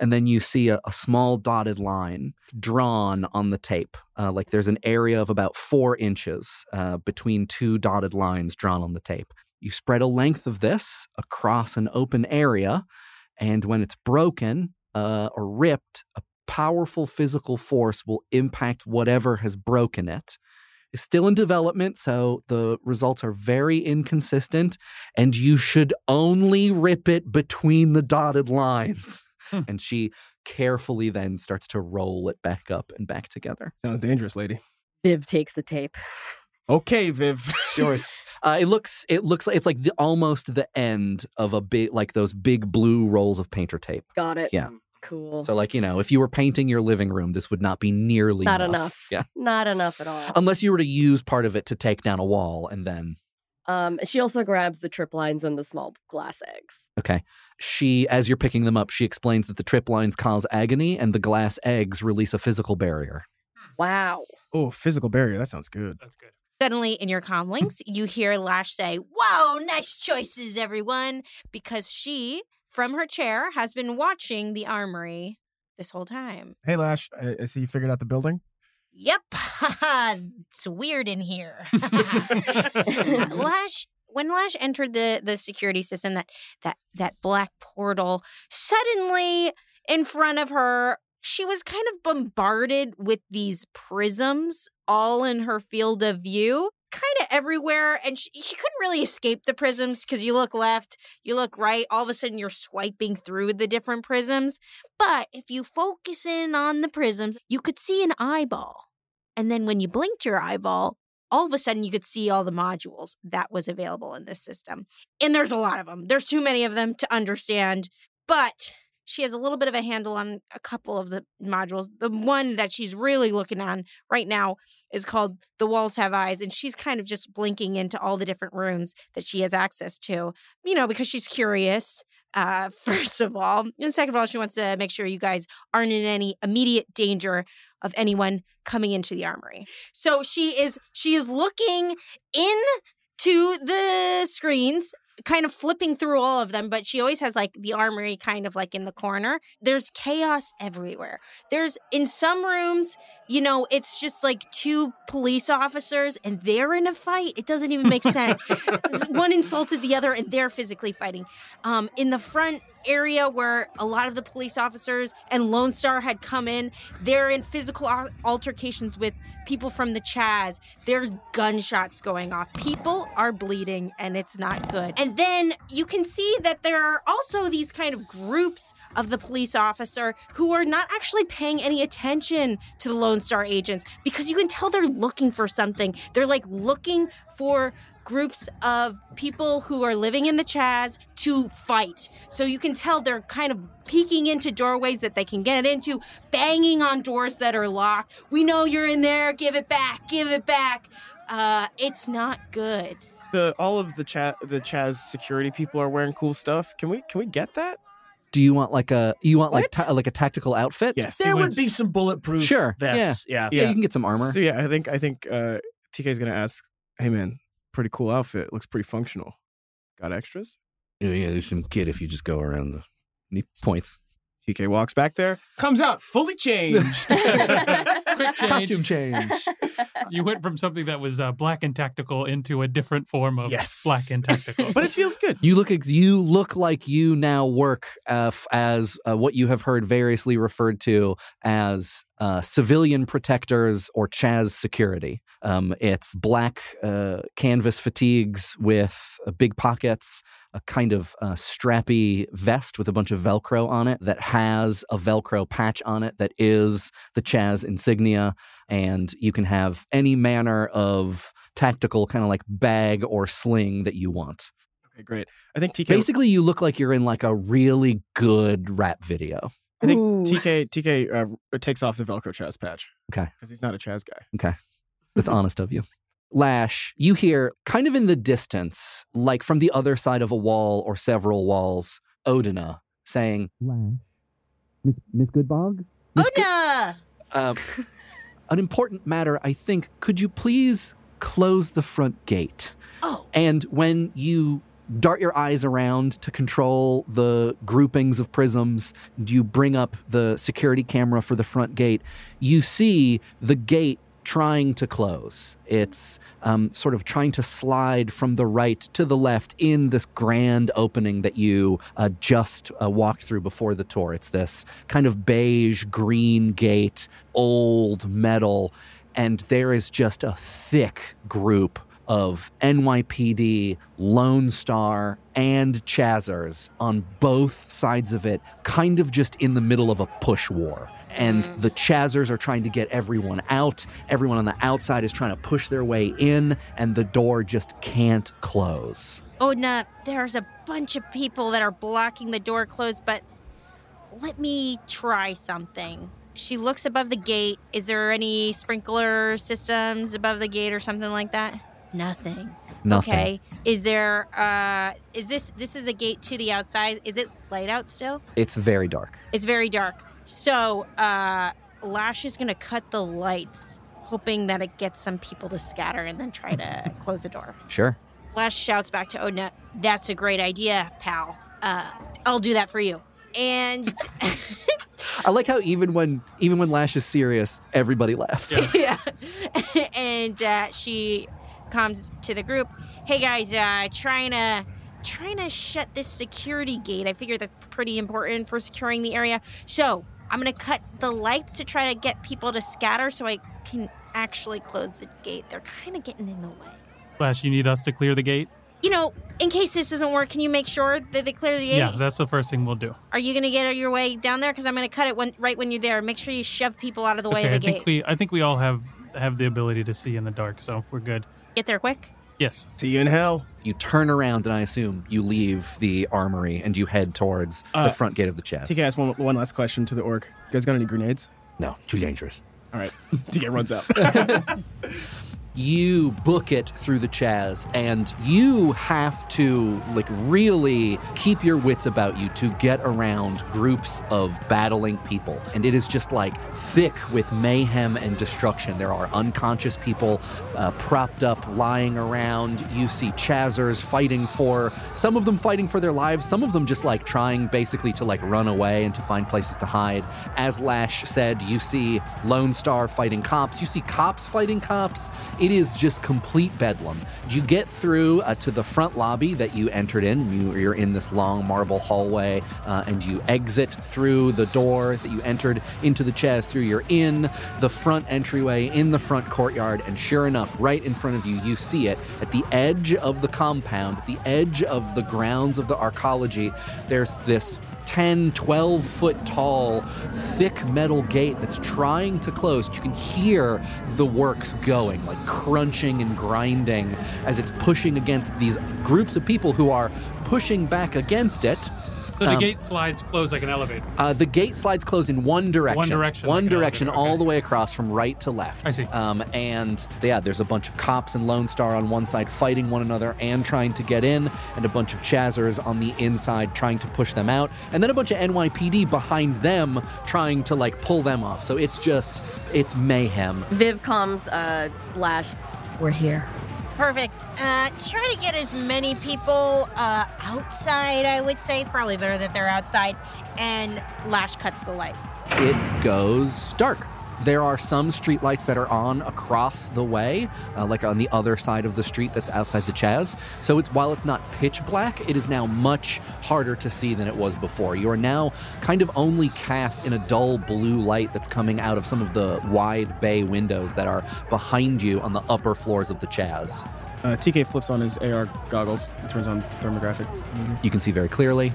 And then you see a, a small dotted line drawn on the tape. Uh, like there's an area of about four inches uh, between two dotted lines drawn on the tape. You spread a length of this across an open area. And when it's broken uh, or ripped, a powerful physical force will impact whatever has broken it. It's still in development, so the results are very inconsistent, and you should only rip it between the dotted lines. *laughs* Hmm. and she carefully then starts to roll it back up and back together. Sounds dangerous, lady. Viv takes the tape. Okay, Viv, it's *laughs* yours. Uh, it looks it looks like it's like the, almost the end of a big like those big blue rolls of painter tape. Got it. Yeah. Cool. So like you know, if you were painting your living room, this would not be nearly Not enough. enough. Yeah, Not enough at all. unless you were to use part of it to take down a wall, and then Um, she also grabs the trip lines and the small glass eggs. okay. She, as you're picking them up, she explains that the trip lines cause agony, and the glass eggs release a physical barrier. Hmm. Wow. Oh, physical barrier. That sounds good. That's good. Suddenly, in your commlinks, you hear Lash say, Whoa, nice choices, everyone. Because she, from her chair, has been watching the armory this whole time. Hey, Lash, I, I see you figured out the building. Yep. *laughs* it's weird in here. *laughs* *laughs* Lash when Lash entered the the security system, that that that black portal, suddenly in front of her, she was kind of bombarded with these prisms all in her field of view. Kind of everywhere, and she, she couldn't really escape the prisms because you look left, you look right, all of a sudden you're swiping through the different prisms. But if you focus in on the prisms, you could see an eyeball. And then when you blinked your eyeball, all of a sudden you could see all the modules that was available in this system. And there's a lot of them. There's too many of them to understand, but she has a little bit of a handle on a couple of the modules. The one that she's really looking on right now is called The Walls Have Eyes, and she's kind of just blinking into all the different rooms that she has access to, you know, because she's curious. Uh, *laughs* first of all, and second of all, she wants to make sure you guys aren't in any immediate danger of anyone coming into the armory. So she is she is looking into the screens kind of flipping through all of them, but she always has like the armory kind of like in the corner. There's chaos everywhere. There's in some rooms, you know, it's just like two police officers and they're in a fight. It doesn't even make *laughs* sense. One insulted the other and they're physically fighting. Um, in the front area where a lot of the police officers and Lone Star had come in, they're in physical altercations with people from the Chaz. There's gunshots going off. People are bleeding and it's not good. And then you can see that there are also these kind of groups of the police officer who are not actually paying any attention to the Lone Star agents because you can tell they're looking for something. They're like looking for groups of people who are living in the Chaz to fight. So you can tell they're kind of peeking into doorways that they can get into, banging on doors that are locked. We know you're in there. Give it back. Give it back. Uh, it's not good. The all of the chat the Chaz security people are wearing cool stuff. Can we can we get that? Do you want like a you want like ta- like a tactical outfit? Yes. There would be some bulletproof Sure, vests. Yeah. Yeah, you can get some armor. So yeah, I think I think uh, TK is gonna ask, "Hey man, pretty cool outfit. Looks pretty functional. Got extras?" Yeah, yeah, there's some kid if you just go around the he points. TK walks back there, comes out fully changed. Quick *laughs* change. *laughs* Costume change. *laughs* You went from something that was uh, black and tactical into a different form of Yes. black and tactical. *laughs* but it feels good. You look ex- you look like you now work uh, f- as uh, what you have heard variously referred to as uh, civilian protectors or Chaz security. Um, it's black uh, canvas fatigues with uh, big pockets, a kind of uh, strappy vest with a bunch of Velcro on it that has a Velcro patch on it that is the Chaz insignia, and you can have any manner of tactical kind of like bag or sling that you want. Okay, great. I think TK. Basically, you look like you're in like a really good rap video. I think Ooh. TK TK uh, takes off the Velcro Chaz patch. Okay. because he's not a Chaz guy. Okay. That's honest of you. Lash, you hear kind of in the distance, like from the other side of a wall or several walls, Odina saying, Lash, Miss, Miss Goodbog? Miss Good- Una! uh, an important matter, I think. Could you please close the front gate? Oh, And when you dart your eyes around to control the groupings of prisms, you bring up the security camera for the front gate, you see the gate trying to close. It's um, sort of trying to slide from the right to the left in this grand opening that you uh, just uh, walked through before the tour. It's this kind of beige green gate, old metal, and there is just a thick group of NYPD, Lone Star, and Chazers on both sides of it, kind of just in the middle of a push war. And the Chazers are trying to get everyone out. Everyone on the outside is trying to push their way in, and the door just can't close. Una, there's a bunch of people that are blocking the door closed, but let me try something. She looks above the gate. Is there any sprinkler systems above the gate or something like that? Nothing. Nothing. Okay. Is there uh is this this is the gate to the outside? Is it light out still? It's very dark. It's very dark. So, uh Lash is going to cut the lights, hoping that it gets some people to scatter and then try to close the door. Sure. Lash shouts back to Odina, That's a great idea, pal. Uh, I'll do that for you. And *laughs* I like how even when even when Lash is serious, everybody laughs. *laughs* yeah. *laughs* and uh, she comes to the group. Hey guys, uh, trying to trying to shut this security gate. I figure that's pretty important for securing the area. So I'm gonna cut the lights to try to get people to scatter, so I can actually close the gate. They're kind of getting in the way. Flash, you need us to clear the gate? You know, in case this doesn't work, can you make sure that they clear the gate? Yeah, that's the first thing we'll do. Are you gonna get your way down there? Because I'm gonna cut it when, right when you're there. Make sure you shove people out of the way okay, of the I gate. think we I think we all have have the ability to see in the dark, so we're good. Get there quick. Yes. See you in hell. You turn around, and I assume you leave the armory and you head towards Uh, the front gate of the Chaz. TK asked one, one last question to the orc. You guys got any grenades? No, too dangerous. All right. *laughs* TK runs out. *laughs* you book it through the chaz and you have to like really keep your wits about you to get around groups of battling people. And it is just like thick with mayhem and destruction. There are unconscious people uh, propped up lying around. You see chazers fighting for some of them fighting for their lives some of them just like trying basically to like run away and to find places to hide. As lash said you see lone star fighting cops. You see cops fighting cops it is just complete bedlam. You get through uh, to the front lobby that you entered in. You, you're in this long marble hallway, uh, and you exit through the door that you entered into the Chaz through. You're in the front entryway, in the front courtyard, and sure enough, right in front of you, you see it at the edge of the compound, the edge of the grounds of the arcology. There's this 10, 12 foot tall, thick metal gate that's trying to close. You can hear the works going, like crunching and grinding as it's pushing against these groups of people who are pushing back against it. So the Um, gate slides close like an elevator. Uh, the gate slides closed in one direction. One direction, One like direction, elevator, all okay. the way across from right to left. I see. Um, and yeah, there's a bunch of cops and Lone Star on one side fighting one another and trying to get in, and a bunch of Chazers on the inside trying to push them out, and then a bunch of NYPD behind them trying to like pull them off. So it's just, it's mayhem. Viv comes, uh, Lash. We're here. Perfect. Uh, try to get as many people uh, outside, I would say. It's probably better that they're outside. And Lash cuts the lights. it goes dark. There are some streetlights that are on across the way, uh, like on the other side of the street that's outside the Chaz. So it's while it's not pitch black, it is now much harder to see than it was before. You are now kind of only cast in a dull blue light that's coming out of some of the wide bay windows that are behind you on the upper floors of the Chaz. Uh, TK flips on his AR goggles and turns on thermographic. You can see very clearly.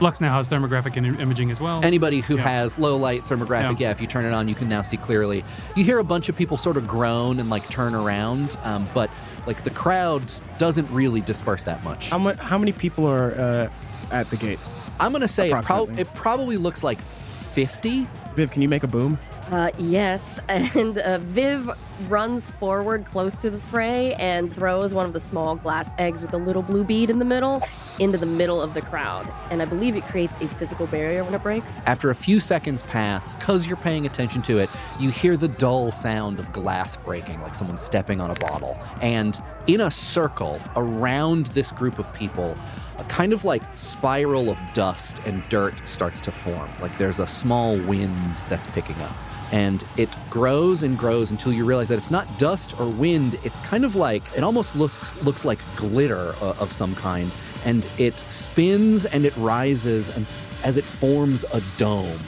Lux now has thermographic im- imaging as well. Anybody who Yeah. has low light thermographic, yeah. Yeah. if you turn it on, you can now see clearly. You hear a bunch of people sort of groan and like turn around, um, but like the crowd doesn't really disperse that much. How, mu- how many people are uh, at the gate? I'm gonna say it, prob- Approximately. it probably looks like 50. Viv, can you make a boom? Uh, yes, *laughs* and uh, Viv runs forward close to the fray and throws one of the small glass eggs with a little blue bead in the middle into the middle of the crowd. And I believe it creates a physical barrier when it breaks. After a few seconds pass, because you're paying attention to it, you hear the dull sound of glass breaking, like someone stepping on a bottle. And in a circle around this group of people, a kind of like spiral of dust and dirt starts to form. Like there's a small wind that's picking up. And it grows and grows until you realize that it's not dust or wind. It's kind of like it almost looks looks like glitter uh, of some kind, and it spins and it rises and as it forms a dome.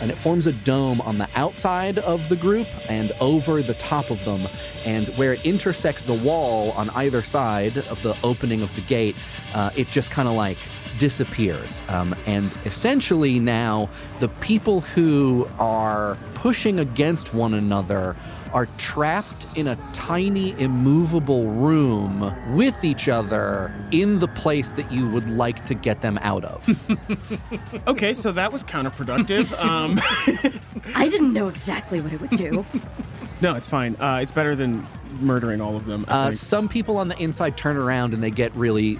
And it forms a dome on the outside of the group and over the top of them. And where it intersects the wall on either side of the opening of the gate, uh, it just kind of like disappears. Um, and essentially, now the people who are pushing against one another are trapped in a tiny, immovable room with each other in the place that you would like to get them out of. *laughs* Okay, so that was counterproductive. *laughs* um, I didn't know exactly what it would do. *laughs* no, it's fine. Uh, it's better than murdering all of them. I Uh, think. some people on the inside turn around and they get really,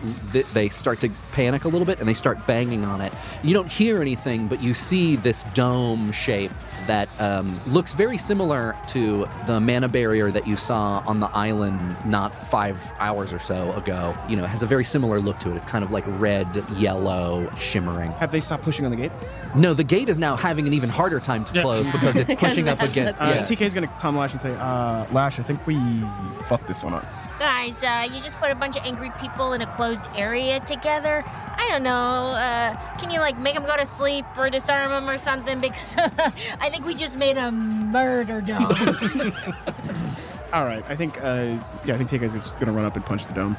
they start to panic a little bit and they start banging on it. You don't hear anything, but you see this dome shape that um, looks very similar to the mana barrier that you saw on the island not five hours or so ago. You know, it has a very similar look to it. It's kind of like red, yellow, shimmering. Have they stopped pushing on the gate? No, the gate is now having an even harder time to close because it's *laughs* pushing up That's- against. Uh, yeah. TK's gonna come Lash and say, uh, Lash, I think we fucked this one up. Guys, uh, you just put a bunch of angry people in a closed area together. I don't know. Uh, can you like make them go to sleep or disarm them or something? *laughs* Because I think we just made a murder dome. *laughs* *laughs* All right, I think, uh, yeah, I think TK's just gonna run up and punch the dome.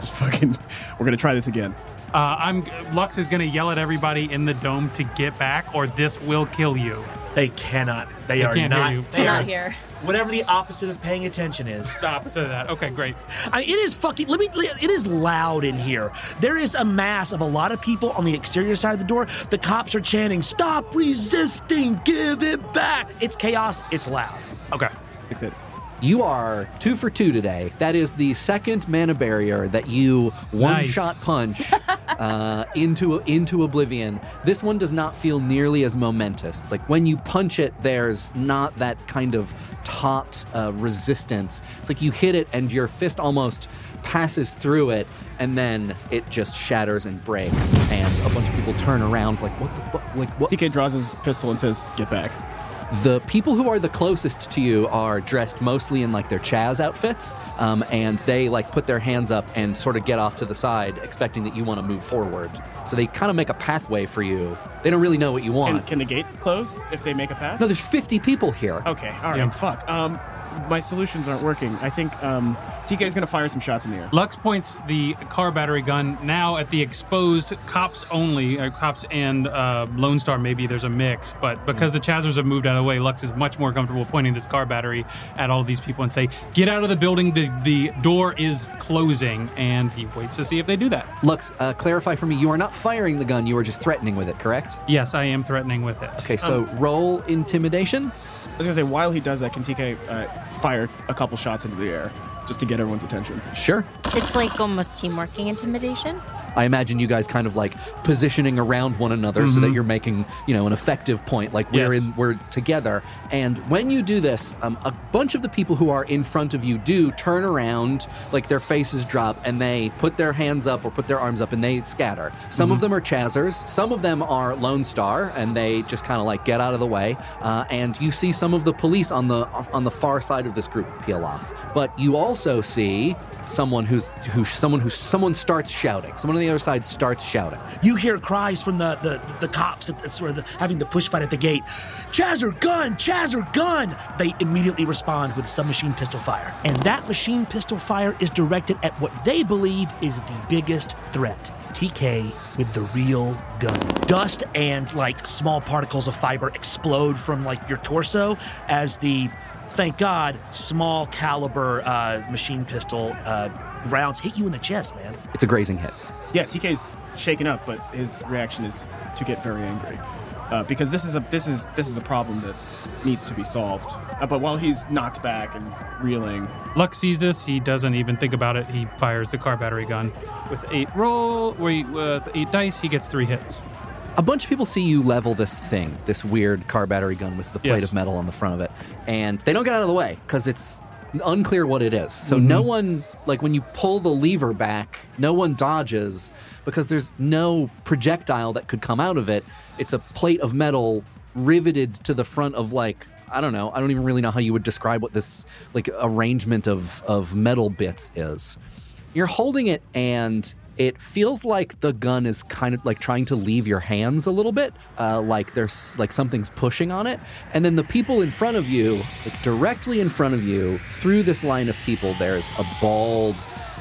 Just fucking, we're gonna try this again. Uh, I'm Lux is gonna yell at everybody in the dome to get back, or this will kill you. They cannot. They, They are can't hear not. you. They are not here. Whatever the opposite of paying attention is. The opposite of that. Okay, great. I, it is fucking. Let me. It is loud in here. There is a mass of a lot of people on the exterior side of the door. The cops are chanting, "Stop resisting! Give it back!" It's chaos. It's loud. Okay. Six hits. You are two for two today. That is the second mana barrier that you one Nice. shot punch *laughs* uh, into into oblivion. This one does not feel nearly as momentous. It's like when you punch it, there's not that kind of taut uh, resistance. It's like you hit it and your fist almost passes through it, and then it just shatters and breaks, and a bunch of people turn around like, "What the fuck? Like what?" TK draws his pistol and says, "Get back." The people who are the closest to you are dressed mostly in like their Chaz outfits, um, and they like put their hands up and sort of get off to the side, expecting that you want to move forward. So they kind of make a pathway for you. They don't really know what you want. And can the gate close if they make a pass? no, there's 50 people here. Okay, all right, Yeah. fuck. Um, my solutions aren't working. I think um, TK is gonna fire some shots in the air. Lux points the car battery gun now at the exposed cops only, uh, cops and uh, Lone Star. Maybe there's a mix, but because the Chazers have moved out of the way, Lux is much more comfortable pointing this car battery at all of these people and say, "Get out of the building! The the door is closing." And he waits to see if they do that. Lux, uh, clarify for me. You are not firing the gun. You are just threatening with it, correct? Yes, I am threatening with it. Okay, so roll intimidation. I was gonna say, while he does that, can TK uh, fire a couple shots into the air just to get everyone's attention? Sure. It's like almost teamworking intimidation. I imagine you guys kind of like positioning around one another so that Mhm. you're making, you know, an effective point. Like we're Yes. in, we're together. And when you do this, um, a bunch of the people who are in front of you do turn around, like their faces drop, and they put their hands up or put their arms up, and they scatter. Some of them are Chazers, some of them are Lone Star, and they just kind of like get out of the way. Uh, and you see some of the police on the on the far side of this group peel off. But you also see someone who's who someone who someone starts shouting. Someone on the other side starts shouting. You hear cries from the the, the cops at, at sort of the, having the push fight at the gate. Chazer gun, Chazer gun. They immediately respond with submachine pistol fire, and that machine pistol fire is directed at what they believe is the biggest threat. TK with the real gun. Dust and like small particles of fiber explode from like your torso as the thank God, small caliber uh, machine pistol uh, rounds hit you in the chest, man. It's a grazing hit. Yeah, TK's shaken up, but his reaction is to get very angry uh, because this is a this is this is a problem that needs to be solved. Uh, but while he's knocked back and reeling, Lux sees this. He doesn't even think about it. He fires the car battery gun with eight roll. With eight dice, he gets three hits. A bunch of people see you level this thing, this weird car battery gun with the plate Yes. of metal on the front of it, and they don't get out of the way because it's unclear what it is. So no mm-hmm. one, like when you pull the lever back, no one dodges because there's no projectile that could come out of it. It's a plate of metal riveted to the front of like I don't know. I don't even really know how you would describe what this like arrangement of of metal bits is. You're holding it and it feels like the gun is kind of like trying to leave your hands a little bit, uh, like there's like something's pushing on it. And then the people in front of you, like directly in front of you, through this line of people, there's a bald,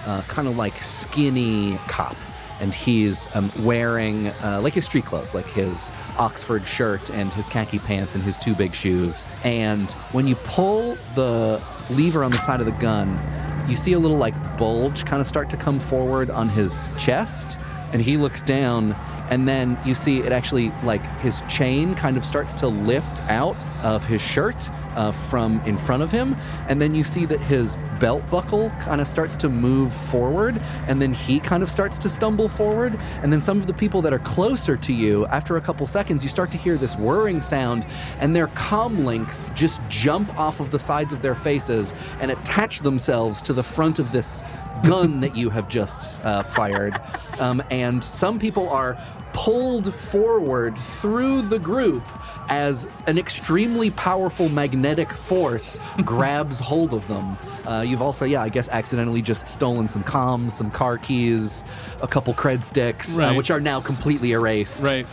uh, kind of like skinny cop. And he's um, wearing uh, like his street clothes, like his Oxford shirt and his khaki pants and his two big shoes. And when you pull the lever on the side of the gun, you see a little like bulge kind of start to come forward on his chest and he looks down and then you see it actually like his chain kind of starts to lift out of his shirt uh, from in front of him and then you see that his belt buckle kind of starts to move forward and then he kind of starts to stumble forward and then some of the people that are closer to you after a couple seconds you start to hear this whirring sound and their commlinks just jump off of the sides of their faces and attach themselves to the front of this gun that you have just uh, fired. *laughs* Um, and some people are pulled forward through the group as an extremely powerful magnetic force *laughs* grabs hold of them. Uh, you've also, yeah, I guess, accidentally just stolen some comms, some car keys, a couple cred sticks, uh, which are now completely erased. Right.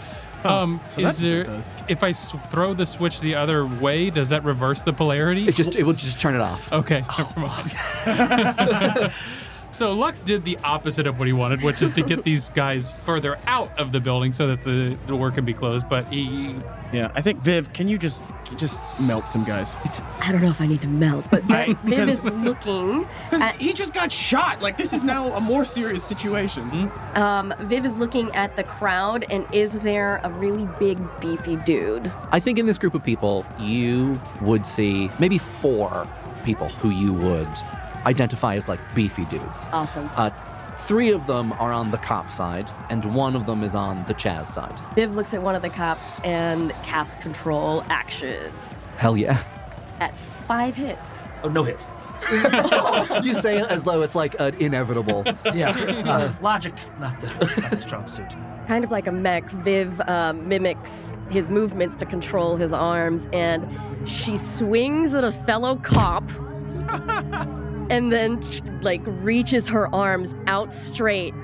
Um, so is that's what there? does. If I s- throw the switch the other way, does that reverse the polarity? It just it will just turn it off. okay. *laughs* never mind. *laughs* So Lux did the opposite of what he wanted, which is to get *laughs* these guys further out of the building so that the door can be closed. But he, Yeah, I think Viv, can you just just melt some guys? I don't know if I need to melt, but *laughs* I- Viv, Viv is looking. *laughs* Because At- he just got shot. Like this is now a more serious situation. Um, Viv is looking at the crowd, and is there a really big, beefy dude? I think in this group of people, you would see maybe four people who you would identify as like beefy dudes. Awesome. Uh, three of them are on the cop side, and one of them is on the Chaz side. Viv looks at one of the cops and casts control action Hell yeah. at five hits. Oh, no hits. *laughs* you say it as though it's like an inevitable. Yeah. Uh, logic, not the, not the strong suit. Kind of like a mech, Viv um, mimics his movements to control his arms, and she swings at a fellow cop, *laughs* and then like reaches her arms out straight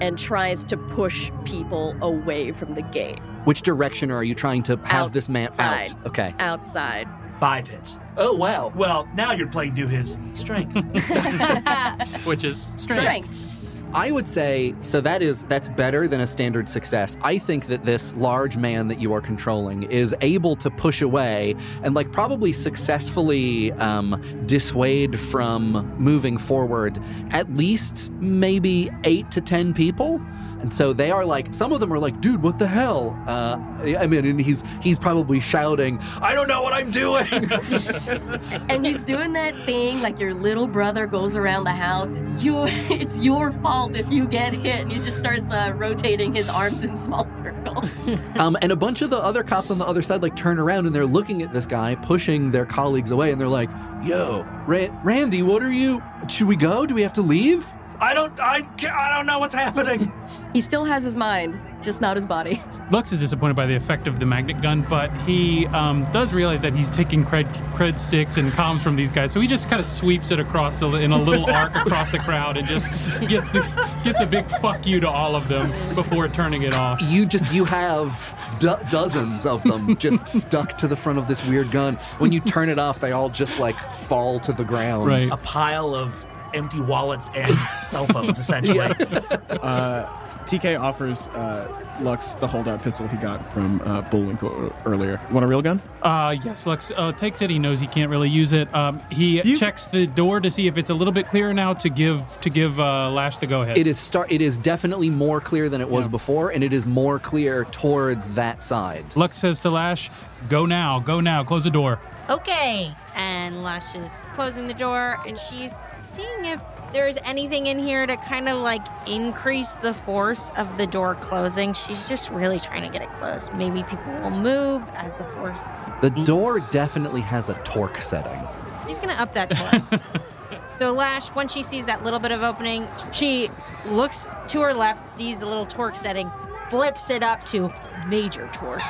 and tries to push people away from the gate Which direction are you trying to have this man Outside. out? Okay. outside. Five hits. Oh, wow. Well, now you're playing to his strength. *laughs* *laughs* *laughs* which is strange. Strength. I would say so that is that's better than a standard success. I think that this large man that you are controlling is able to push away and like probably successfully um, dissuade from moving forward at least maybe eight to ten people. And so they are like, some of them are like, dude, what the hell? Uh, I mean, and he's he's probably shouting, I don't know what I'm doing. *laughs* and he's doing that thing like your little brother goes around the house. You, *laughs* it's your fault if you get hit. And he just starts uh, rotating his arms in small *laughs* circles. Um, and a bunch of the other cops on the other side like turn around and they're looking at this guy pushing their colleagues away, and they're like, "Yo, Ra- Randy, what are you? Should we go? Do we have to leave?" I don't, I, I don't know what's happening. he still has his mind, just not his body. Lux is disappointed by the effect of the magnet gun, but he um, does realize that he's taking cred, cred sticks and comms from these guys. So he just kind of sweeps it across a, in a little *laughs* arc across the crowd and just gets the, gets a big fuck you to all of them before turning it off. You just you have do- dozens of them just *laughs* stuck to the front of this weird gun. When you turn it off, they all just like fall to the ground. Right. A pile of empty wallets and cell phones, essentially. *laughs* Uh, TK offers uh, Lux the holdout pistol he got from uh, Bullwinkle earlier. Want a real gun? Uh, yes, Lux uh, takes it. He knows he can't really use it. Um, he You- checks the door to see if it's a little bit clearer now to give to give uh, Lash the go ahead. It is start. It is definitely more clear than it was Yeah. before, and it is more clear towards that side. Lux says to Lash, "Go now, go now, close the door." Okay. And Lash is closing the door and she's seeing if there's anything in here to kind of like increase the force of the door closing. She's just really trying to get it closed. Maybe people will move as the force. The door definitely has a torque setting. She's going to up that torque. *laughs* so Lash, once she sees that little bit of opening, she looks to her left, sees a little torque setting, flips it up to major torque.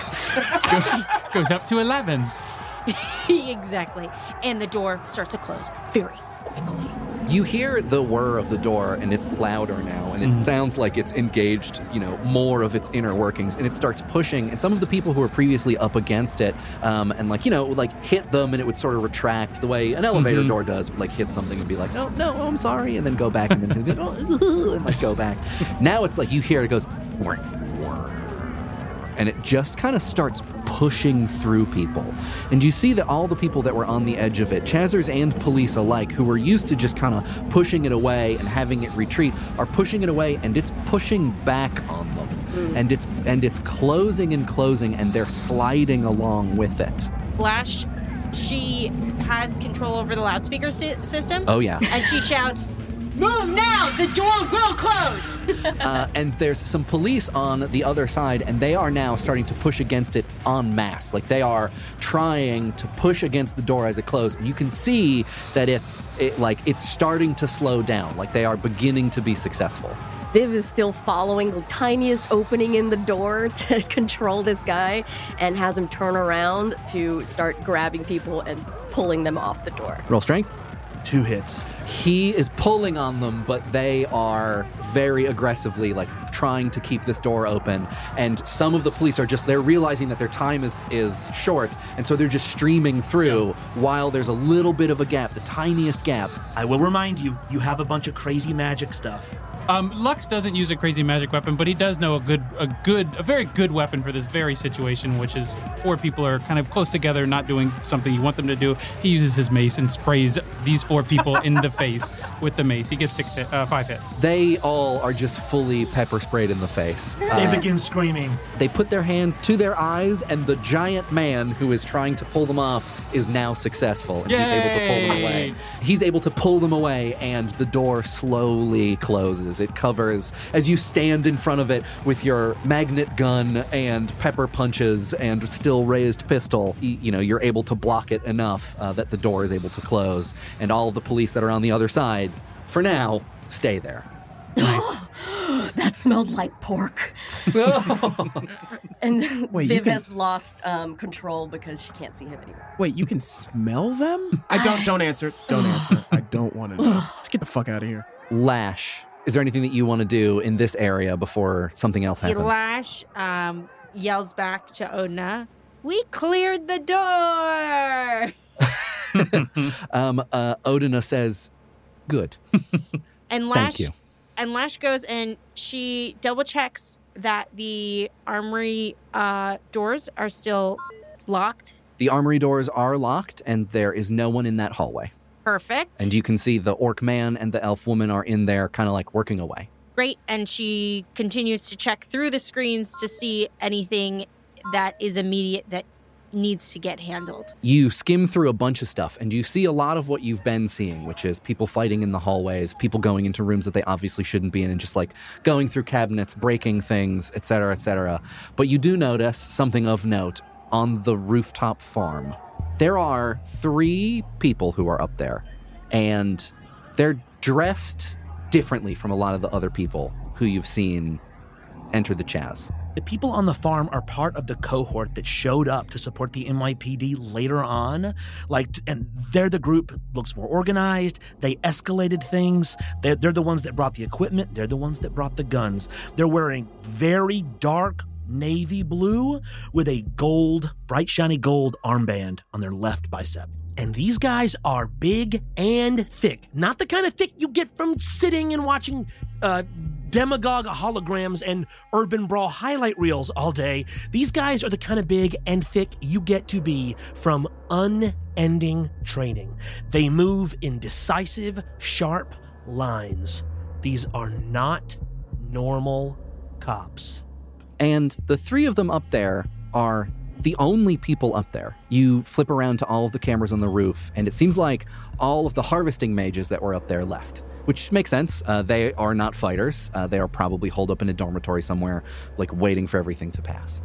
Goes up to eleven. *laughs* exactly. And the door starts to close very quickly. You hear the whir of the door, and it's louder now, and it Mhm. sounds like it's engaged, you know, more of its inner workings, and it starts pushing. And some of the people who were previously up against it, um, and like you know, like hit them, and it would sort of retract the way an elevator Mhm. door does, like hit something and be like, "Oh no, I'm sorry," and then go back, and then *laughs* be like, oh, *laughs* and like go back. Now it's like you hear it goes, "Whir, whir," and it just kind of starts pushing through people. And you see that all the people that were on the edge of it, Chazers and police alike, who were used to just kind of pushing it away and having it retreat, are pushing it away and it's pushing back on them. Mm. And it's and it's closing and closing and they're sliding along with it. Lash, she has control over the loudspeaker sy- system. Oh yeah. And she shouts, Move now! The door will close! *laughs* uh, and there's some police on the other side, and they are now starting to push against it en masse. Like they are trying to push against the door as it closes. And you can see that it's it, like it's starting to slow down. Like they are beginning to be successful. Viv is still following the tiniest opening in the door *laughs* to control this guy and has him turn around to start grabbing people and pulling them off the door. Roll strength. Two hits. He is pulling on them, but they are very aggressively like trying to keep this door open. And some of the police are just they're realizing that their time is is short, and so they're just streaming through while there's a little bit of a gap, the tiniest gap. I will remind you, you have a bunch of crazy magic stuff. Um, Lux doesn't use a crazy magic weapon, but he does know a good, a good, a very good weapon for this very situation, which is four people are kind of close together, not doing something you want them to do. He uses his mace and sprays these four people *laughs* in the face with the mace. He gets six, hit, uh, five hits. They all are just fully pepper sprayed in the face. They Uh, begin screaming. They put their hands to their eyes, and the giant man who is trying to pull them off is now successful, and he's able to pull them away. He's able to pull them away, and the door slowly closes. It covers as you stand in front of it with your magnet gun and pepper punches and still raised pistol. y- You know, you're able to block it enough uh, that the door is able to close, and all of the police that are on the other side, for now, stay there. *gasps* that smelled like pork. *laughs* and Wait, Viv can- has lost um, control because she can't see him anymore. Wait, you can smell them? I don't. Don't answer. Don't answer. I don't want to know. *sighs* Just get the fuck out of here. Lash, is there anything that you want to do in this area before something else happens? Elash um, yells back to Odina, We cleared the door! *laughs* um, uh, Odina says, "Good, *laughs* And Lash thank you." and Lash goes and she double checks that the armory uh, doors are still locked. The armory doors are locked, and there is no one in that hallway. Perfect. And you can see the orc man and the elf woman are in there, kind of like working away. Great. And she continues to check through the screens to see anything that is immediate that needs to get handled. You skim through a bunch of stuff, and you see a lot of what you've been seeing, which is people fighting in the hallways, people going into rooms that they obviously shouldn't be in, and just like going through cabinets, breaking things, etc., etc. But you do notice something of note on the rooftop farm. There are three people who are up there, and they're dressed differently from a lot of the other people who you've seen enter the Chaz. The people on the farm are part of the cohort that showed up to support the NYPD later on. Like, and they're the group looks more organized. They escalated things. They're, they're the ones that brought the equipment. They're the ones that brought the guns. They're wearing very dark navy blue with a gold, bright shiny gold armband on their left bicep. And these guys are big and thick. Not the kind of thick you get from sitting and watching uh, demagogue holograms and urban brawl highlight reels all day. These guys are the kind of big and thick you get to be from unending training. They move in decisive, sharp lines. These are not normal cops. And the three of them up there are the only people up there. You flip around to all of the cameras on the roof, and it seems like all of the harvesting mages that were up there left, which makes sense. Uh, they are not fighters. Uh, they are probably holed up in a dormitory somewhere, like waiting for everything to pass.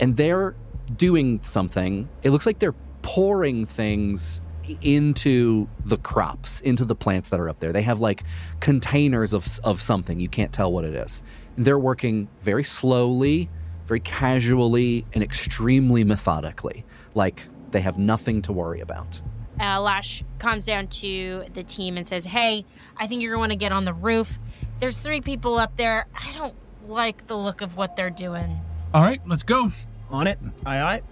And they're doing something. It looks like they're pouring things into the crops, into the plants that are up there. They have like containers of, of something. You can't tell what it is. They're working very slowly, very casually, and extremely methodically. Like they have nothing to worry about. Uh, Lash comes down to the team and says, Hey, I think you're going to want to get on the roof. There's three people up there. I don't like the look of what they're doing. All right, let's go. On it. Aye, aye.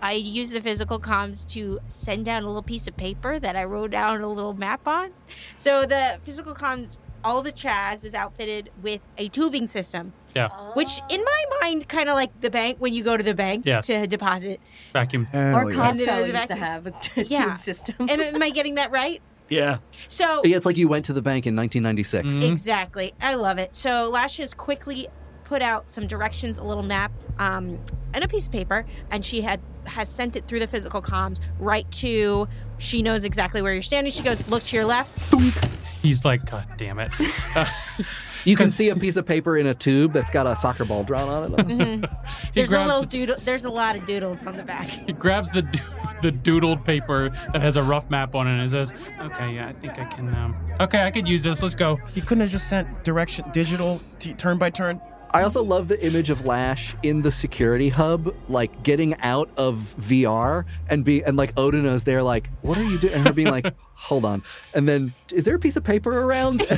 I use the physical comms to send down a little piece of paper that I wrote down a little map on. So the physical comms, all the Chaz is outfitted with a tubing system, Yeah, which in my mind, kind of like the bank when you go to the bank Yes. to deposit. vacuum. Hell Or yeah. Costco And used the to have a t- Yeah. tube system. Am, am I getting that right? *laughs* Yeah. So Yeah, it's like you went to the bank in 1996. Mhm. Exactly. I love it. So Lash has quickly put out some directions, a little map, um, and a piece of paper, and she had has sent it through the physical comms right to. She knows exactly where you're standing. She goes, "Look to your left." He's like, God damn it. Uh, *laughs* You can see a piece of paper in a tube that's got a soccer ball drawn on it. *laughs* Mhm. There's a little doodle. There's a lot of doodles on the back. He grabs the the doodled paper that has a rough map on it and says, "Okay, yeah, I think I can. Um, okay, I could use this. Let's go." You couldn't have just sent direction, digital, t- turn by turn. I also love the image of Lash in the security hub, like getting out of VR and be and like Odina's there, like, what are you doing? And her being like, *laughs* hold on. And then, is there a piece of paper around? *laughs*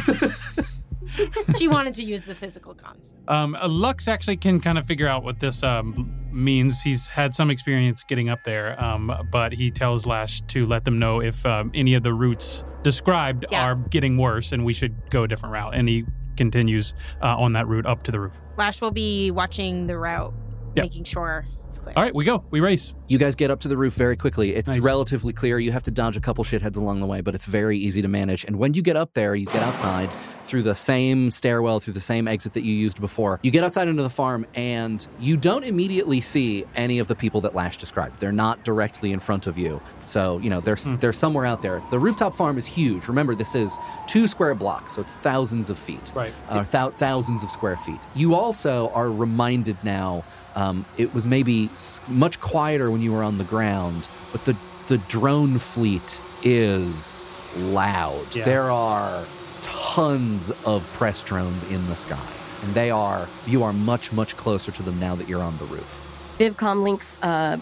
*laughs* she wanted to use the physical comms. Um, uh, Lux actually can kind of figure out what this um, means. He's had some experience getting up there, um, but he tells Lash to let them know if um, any of the routes described Yeah. are getting worse and we should go a different route. And he continues uh, on that route up to the roof. Lash will be watching the route, Yeah. making sure it's clear. All right, we go. We race. You guys get up to the roof very quickly. It's Nice. relatively clear. You have to dodge a couple shitheads along the way, but it's very easy to manage. And when you get up there, you get outside through the same stairwell, through the same exit that you used before. You get outside into the farm, and you don't immediately see any of the people that Lash described. They're not directly in front of you. So, you know, they're, Hmm. they're somewhere out there. The rooftop farm is huge. Remember, this is two square blocks, so it's thousands of feet Right. uh, thou- thousands of square feet. You also are reminded now. Um, it was maybe much quieter when you were on the ground, but the the drone fleet is loud. Yeah. There are tons of press drones in the sky, and they are you are much much closer to them now that you're on the roof. Viv commlinks uh,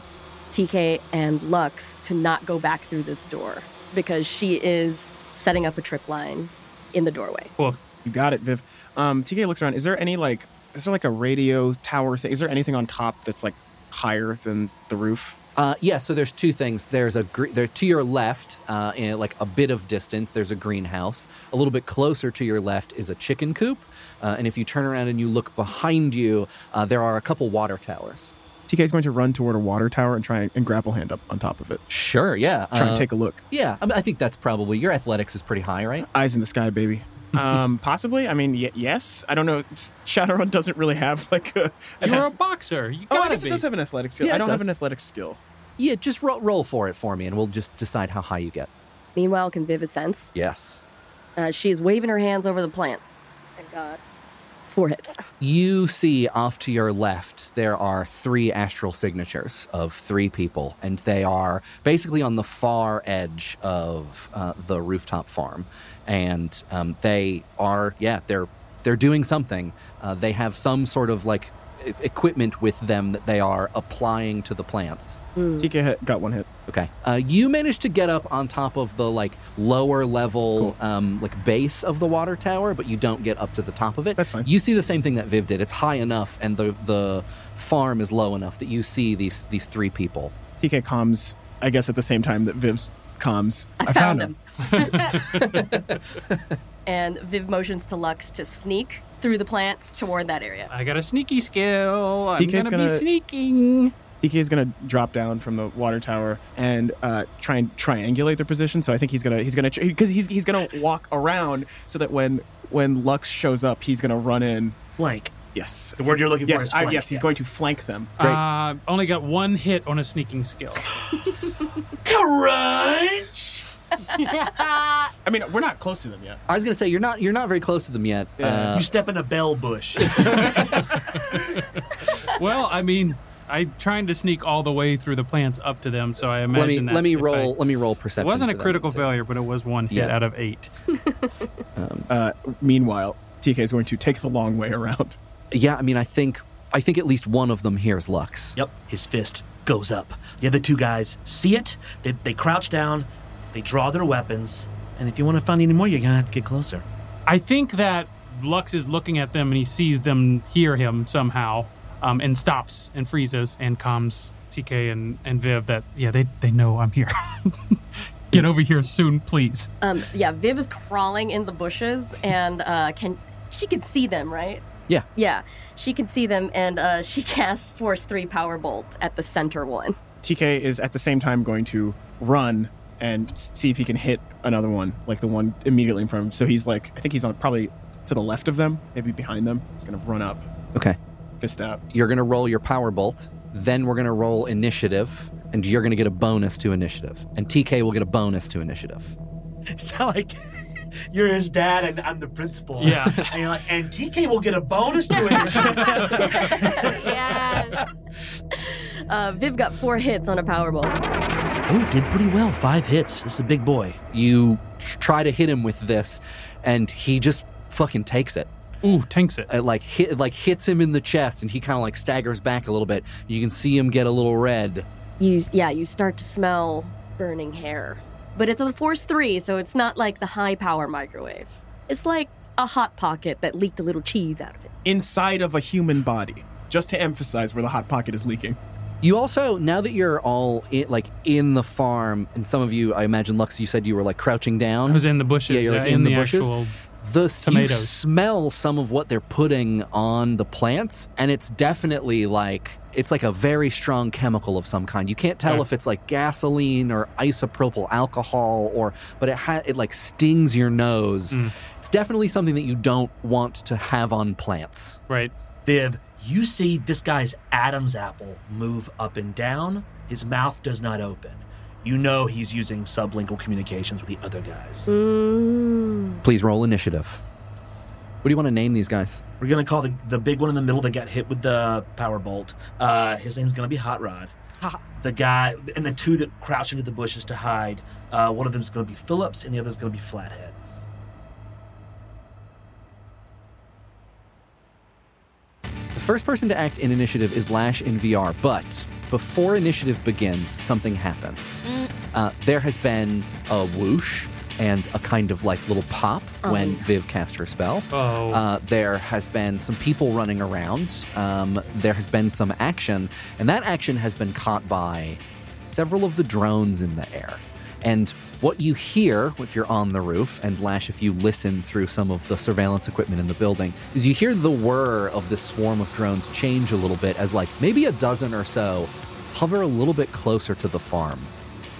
TK and Lux to not go back through this door because she is setting up a trip line in the doorway. Well, you got it, Viv. Um, TK looks around. Is there any like, is there like a radio tower thing? Is there anything on top that's like higher than the roof? Uh, yeah, so there's two things. There's a gre- there to your left, uh, in like a bit of distance. There's a greenhouse. A little bit closer to your left is a chicken coop, uh, and if you turn around and you look behind you, uh, there are a couple water towers. TK is going to run toward a water tower and try and grapple hand up on top of it. Sure, yeah, Try uh, and take a look. yeah. I, mean, I think that's probably your athletics is pretty high, right? Eyes in the sky, baby. Um, possibly. I mean, y- yes. I don't know. S- Shadowrun doesn't really have like a. You're a boxer. You oh, I guess be. it does have an athletic skill. Yeah, I don't have an athletic skill. Yeah, just roll, roll for it for me, and we'll just decide how high you get. Meanwhile, can Viv sense? Yes. Uh, she is waving her hands over the plants and got four hits. You see off to your left, there are three astral signatures of three people, and they are basically on the far edge of uh, the rooftop farm. And um, they are, yeah, they're they're doing something. Uh, they have some sort of like e- equipment with them that they are applying to the plants. Hmm. TK hit, got one hit. Okay. Uh, you managed to get up on top of the like lower level, um, like base of the water tower, but you don't get up to the top of it. That's fine. You see the same thing that Viv did. It's high enough, and the the farm is low enough that you see these these three people. TK comms, I guess, at the same time that Viv's comms. I, found, him. *laughs* *laughs* and Viv motions to Lux to sneak through the plants toward that area. I got a sneaky skill. I'm TK's gonna, gonna- be sneaking. TK is going to drop down from the water tower and uh, try and triangulate their position. So I think he's gonna he's gonna because he's he's gonna walk around so that when when Lux shows up, he's gonna run in. Flank. Yes, The word you're looking for yes, is I, flank. yes. He's yeah. going to flank them. Great. Uh, only got one hit on a sneaking skill. *laughs* *laughs* Crunch! I mean, we're not close to them yet. I was gonna say you're not you're not very close to them yet. Yeah. Uh, you step in a bell bush. *laughs* well, I mean, I'm trying to sneak all the way through the plants up to them, so I imagine let me that let me roll I- let me roll perception. It wasn't a for them. critical So, failure, but it was one hit Yeah. out of eight. um, Uh, meanwhile, TK is going to take the long way around. Yeah, I mean, I think I think at least one of them hears Lux. Yep, his fist goes up. The other two guys see it. They, they crouch down. They draw their weapons. And if you want to find any more, you're gonna have to get closer. I think that Lux is looking at them and he sees them hear him somehow, um, and stops and freezes and calms TK and, and Viv that yeah they they know I'm here. *laughs* Get over here soon, please. Um, yeah, Viv is crawling in the bushes and uh, can she can see them, right? Yeah. Yeah, she can see them, and uh, she *laughs* casts Force Three Power Bolt at the center one. TK is at the same time going to run and see if he can hit another one, like the one immediately in front of him. So he's like, I think he's on probably to the left of them, maybe behind them. He's going to run up, Okay. fist out. You're gonna roll your power bolt. Then we're gonna roll initiative, and you're gonna get a bonus to initiative. And TK will get a bonus to initiative. *laughs* Sound like you're his dad and I'm the principal. Yeah. *laughs* And you're like, and TK will get a bonus to it. *laughs* yeah. Uh, Viv got four hits on a Powerball. Bolt. oh, did pretty well. Five hits. This is a big boy. You try to hit him with this, and he just fucking takes it. Ooh, tanks it. It like hit, it like hits him in the chest, and he kind of like staggers back a little bit. You can see him get a little red. You yeah, you start to smell burning hair. But it's a force 3, so it's not like the high power microwave. It's like a hot pocket that leaked a little cheese out of it. Inside of a human body, just to emphasize where the hot pocket is leaking. You also, now that you're all in, like in the farm, and some of you, I imagine, Lux, you said you were like crouching down. I was in the bushes. Yeah, you're, like, yeah, in in, the the, bushes. actual. The you smell some of what they're putting on the plants and it's definitely like it's like a very strong chemical of some kind you can't tell Okay. if it's like gasoline or isopropyl alcohol or but it ha- it like stings your nose Mm. it's definitely something that you don't want to have on plants Right. Viv, you see this guy's Adam's apple move up and down. His mouth does not open. You know he's using sublingual communications with the other guys. Mm. please roll initiative what do you want to name these guys We're gonna call the, the big one in the middle that got hit with the power bolt. Uh, his name's gonna be Hot Rod. Ha- The guy and the two that crouch into the bushes to hide. Uh, one of them's gonna be Phillips, and the other's gonna be Flathead. The first person to act in initiative is Lash in VR, but before initiative begins, something happens. Mm. Uh, there has been a whoosh and a kind of like little pop when Oh. Viv cast her spell. Oh. Uh, there has been some people running around. Um, there has been some action, and that action has been caught by several of the drones in the air. And what you hear if you're on the roof, and Lash, if you listen through some of the surveillance equipment in the building, is you hear the whir of this swarm of drones change a little bit as, like, maybe a dozen or so hover a little bit closer to the farm.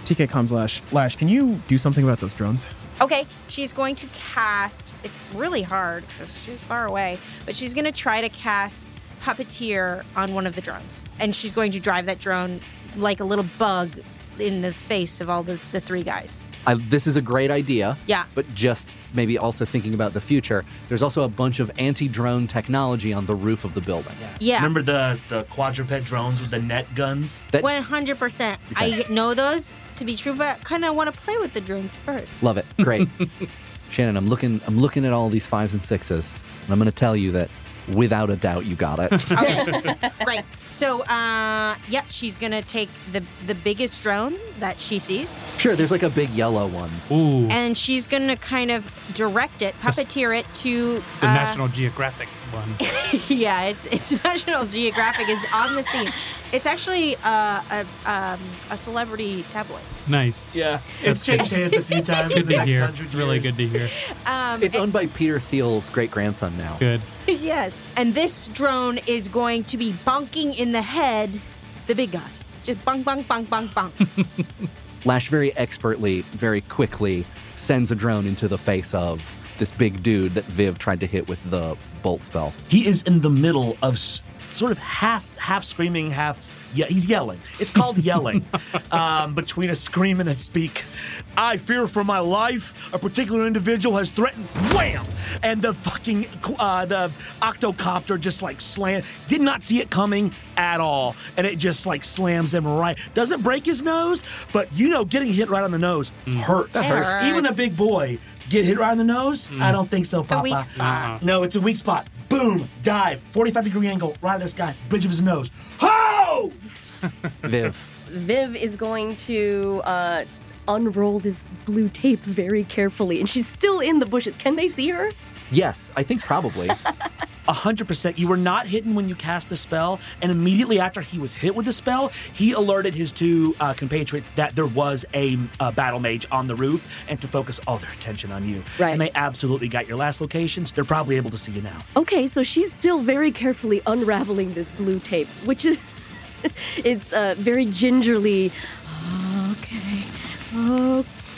TK comes Lash. Lash, can you do something about those drones? Okay, she's going to cast. It's really hard because she's far away, but she's going to try to cast Puppeteer on one of the drones. And she's going to drive that drone like a little bug in the face of all the, the three guys. I, this is a great idea. Yeah. But just maybe also thinking about the future, there's also a bunch of anti drone technology on the roof of the building. Yeah. Remember the the quadruped drones with the net guns? That 100%. I know those to be true, but kind of want to play with the drones first. love it. Great. *laughs* Shannon, I'm looking I'm looking at all these fives and sixes, and I'm gonna tell you that without a doubt you got it. *laughs* Okay, great. So, uh, yeah, she's gonna take the the biggest drone that she sees, sure, there's like a big yellow one. Ooh. and she's gonna kind of direct it, puppeteer it to the uh, National Geographic one. *laughs* yeah, it's it's *laughs* National Geographic is on the scene. It's actually uh, a um, a celebrity tabloid. Nice. Yeah, That's it's changed good. hands a few *laughs* times in Good the to next hear. hundred It's really good to hear. Um, It's owned by Peter Thiel's great grandson now. Good. yes, and this drone is going to be bonking in the head the big guy. Just bonk, bonk, bonk, bonk, bonk. Lash very expertly, very quickly sends a drone into the face of this big dude that Viv tried to hit with the bolt spell. He is in the middle of s- sort of half half screaming, half yeah, he's yelling. It's called yelling. *laughs* um, between a scream and a speak. I fear for my life. A particular individual has threatened. Wham! And the fucking uh, the octocopter just like slam. Did not see it coming at all, and it just like slams him right. Doesn't break his nose, but you know, getting hit right on the nose hurts. Hurts. Even a big boy get hit right in the nose. I don't think so, It's a Papa. weak spot. Uh-uh. No, it's a weak spot. Boom, dive, 45 degree angle, right at this guy, bridge of his nose. Ho! *laughs* Viv, Viv is going to uh, unroll this blue tape very carefully, and she's still in the bushes. Can they see her? Yes, I think probably. *laughs* 100%. You were not hidden when you cast the spell, and immediately after he was hit with the spell, he alerted his two uh, compatriots that there was a, uh battle mage on the roof and to focus all their attention on you. Right. And they absolutely got your last locations. They're probably able to see you now. Okay, so she's still very carefully unraveling this blue tape, which is *laughs* it's uh, very gingerly. Okay,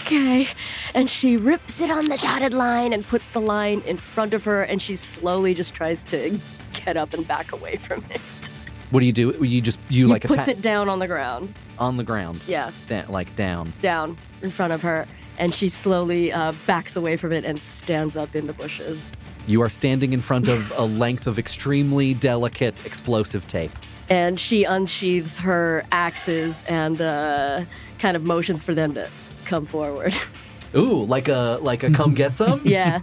okay, and she rips it on the dotted line and puts the line in front of her, and she slowly just tries to get up and back away from it. what do you do? You just you, like puts attack it down on the ground. on the ground. Yeah, Da- like down. down in front of her, and she slowly uh, backs away from it and stands up in the bushes. You are standing in front of a length of extremely delicate explosive tape. and she unsheathes her axes and uh, kind of motions for them to come forward. *laughs* Ooh, like a like a come get some. *laughs* Yeah.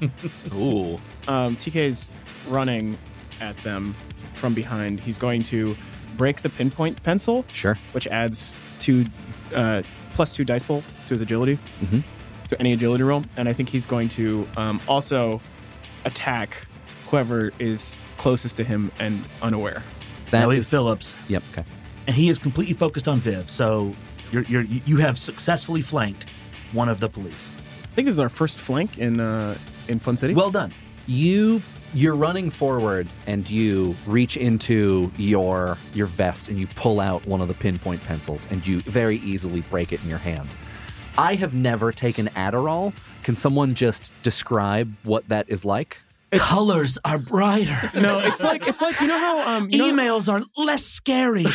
Ooh. Um, TK's running at them from behind. He's going to break the pinpoint pencil, Sure. which adds two uh, plus two dice pool to his agility, Mhm. to any agility roll. And I think he's going to um, also attack whoever is closest to him and unaware. That now is- Phillips, Yep. Okay. and he is completely focused on Viv. So you're, you're, you have successfully flanked one of the police. I think this is our first flank in uh, in Fun City. Well done. You you're running forward and you reach into your your vest and you pull out one of the pinpoint pencils and you very easily break it in your hand. I have never taken Adderall. Can someone just describe what that is like? Colors are brighter. no, it's like it's like you know how um you know, Emails are less scary.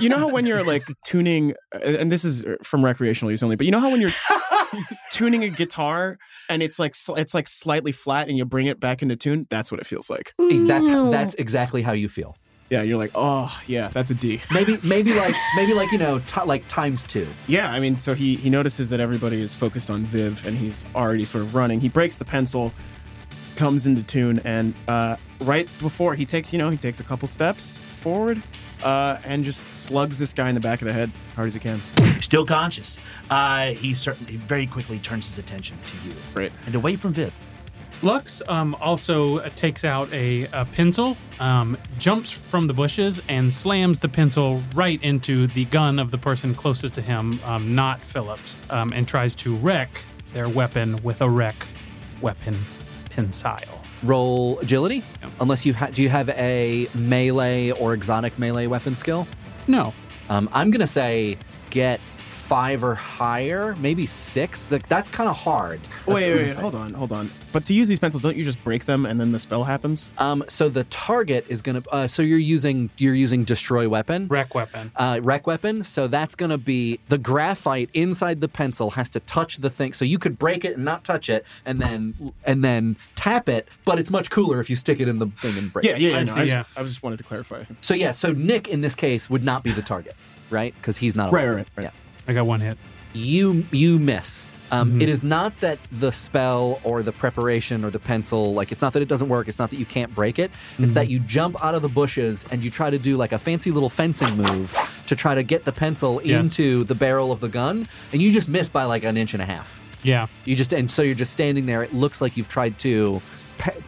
you know how when you're like tuning uh, and this is from recreational use only but you know how when you're *laughs* tuning a guitar and it's like it's like slightly flat and you bring it back into tune that's what it feels like That's Ew. that's exactly how you feel. yeah you're like oh yeah that's a d Maybe maybe like *laughs* maybe like you know t- like times 2. yeah i mean so he he notices that everybody is focused on viv and he's already sort of running he breaks the pencil comes into tune and uh right before he takes you know he takes a couple steps forward uh and just slugs this guy in the back of the head hard as he can Still conscious. Uh, he certainly very quickly turns his attention to you right and away from Viv. Lux um, also takes out a, a pencil, um, jumps from the bushes, and slams the pencil right into the gun of the person closest to him, um, not Phillips, um, and tries to wreck their weapon with a wreck weapon pencil. Roll agility? Unless you ha- do you have a melee or exotic melee weapon skill? No, Um, I'm gonna say get five or higher, maybe six. Like that's kind of hard. That's Wait, wait, wait, hold on, hold on. But to use these pencils, don't you just break them and then the spell happens? Um, so the target is gonna. Uh, so you're using you're using destroy weapon, wreck weapon. uh, wreck weapon. So that's gonna be the graphite inside the pencil has to touch the thing. So you could break it and not touch it, and then and then tap it. But it's much cooler if you stick it in the thing and break. Yeah, it. yeah, yeah. I no, see, I, yeah. Just, I just wanted to clarify. So yeah. So Nick in this case would not be the target, right? Because he's not. a Right, right, right. Yeah. I got one hit. you you miss. Um, Mhm. It is not that the spell or the preparation or the pencil, like it's not that it doesn't work. It's not that you can't break it. It's that you jump out of the bushes and you try to do like a fancy little fencing move to try to get the pencil Yes. into the barrel of the gun, and you just miss by like an inch and a half. Yeah, You just and so you're just standing there. It looks like you've tried to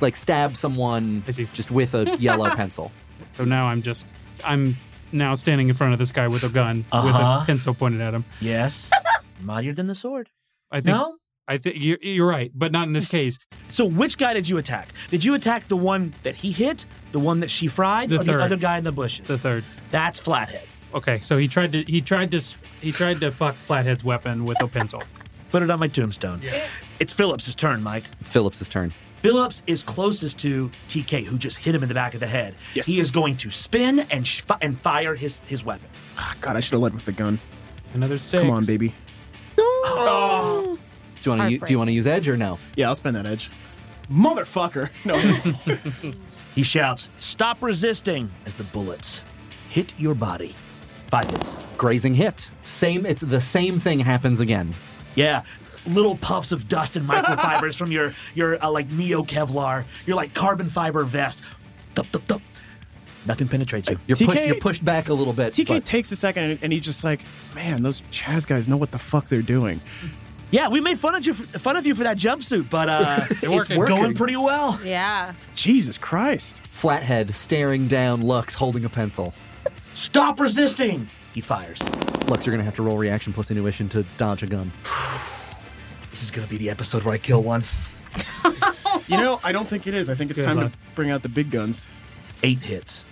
like stab someone just with a yellow *laughs* pencil. So now I'm just I'm now standing in front of this guy with a gun with Uh-huh. a pencil pointed at him. Yes. *laughs* Mightier than the sword. I think No? I think you're, you're right, but not in this case. So which guy did you attack? Did you attack the one that he hit, the one that she fried, The or third. the other guy in the bushes? The third. That's Flathead. Okay, so he tried to he tried to he tried to fuck Flathead's weapon with a pencil. Put it on my tombstone. Yeah. It's Phillip's turn, Mike. It's Phillip's turn. Phillips is closest to TK, who just hit him in the back of the head. Yes. He is going to spin and sh- and fire his his weapon. Ah, God, I should have led with the gun. Another six. Come on, baby. No. Do you want to do you want to use edge or no? Yeah, I'll spend that edge. Motherfucker. No, *laughs* He shouts, "Stop resisting!" as the bullets hit your body. Five hits. Grazing hit. Same. It's the same thing happens again. Yeah, little puffs of dust and microfibers from your your uh, like neo Kevlar, your like carbon fiber vest. Thup, thup, thup. Nothing penetrates you. You're TK pushed. You're pushed back a little bit. TK but- takes a second and, and he's just like, man, those Chaz guys know what the fuck they're doing. Yeah, we made fun of you for, fun of you for that jumpsuit, but uh, *laughs* It's it's working. working. going pretty well. Yeah. Jesus Christ. Flathead staring down Lux holding a pencil. Stop resisting! He fires. Lux, you're gonna have to roll reaction plus intuition to dodge a gun. *sighs* *sighs* *sighs* This is gonna be the episode where I kill one. *laughs* You know, I don't think it is. I think it's Good time luck. to bring out the big guns. Eight hits.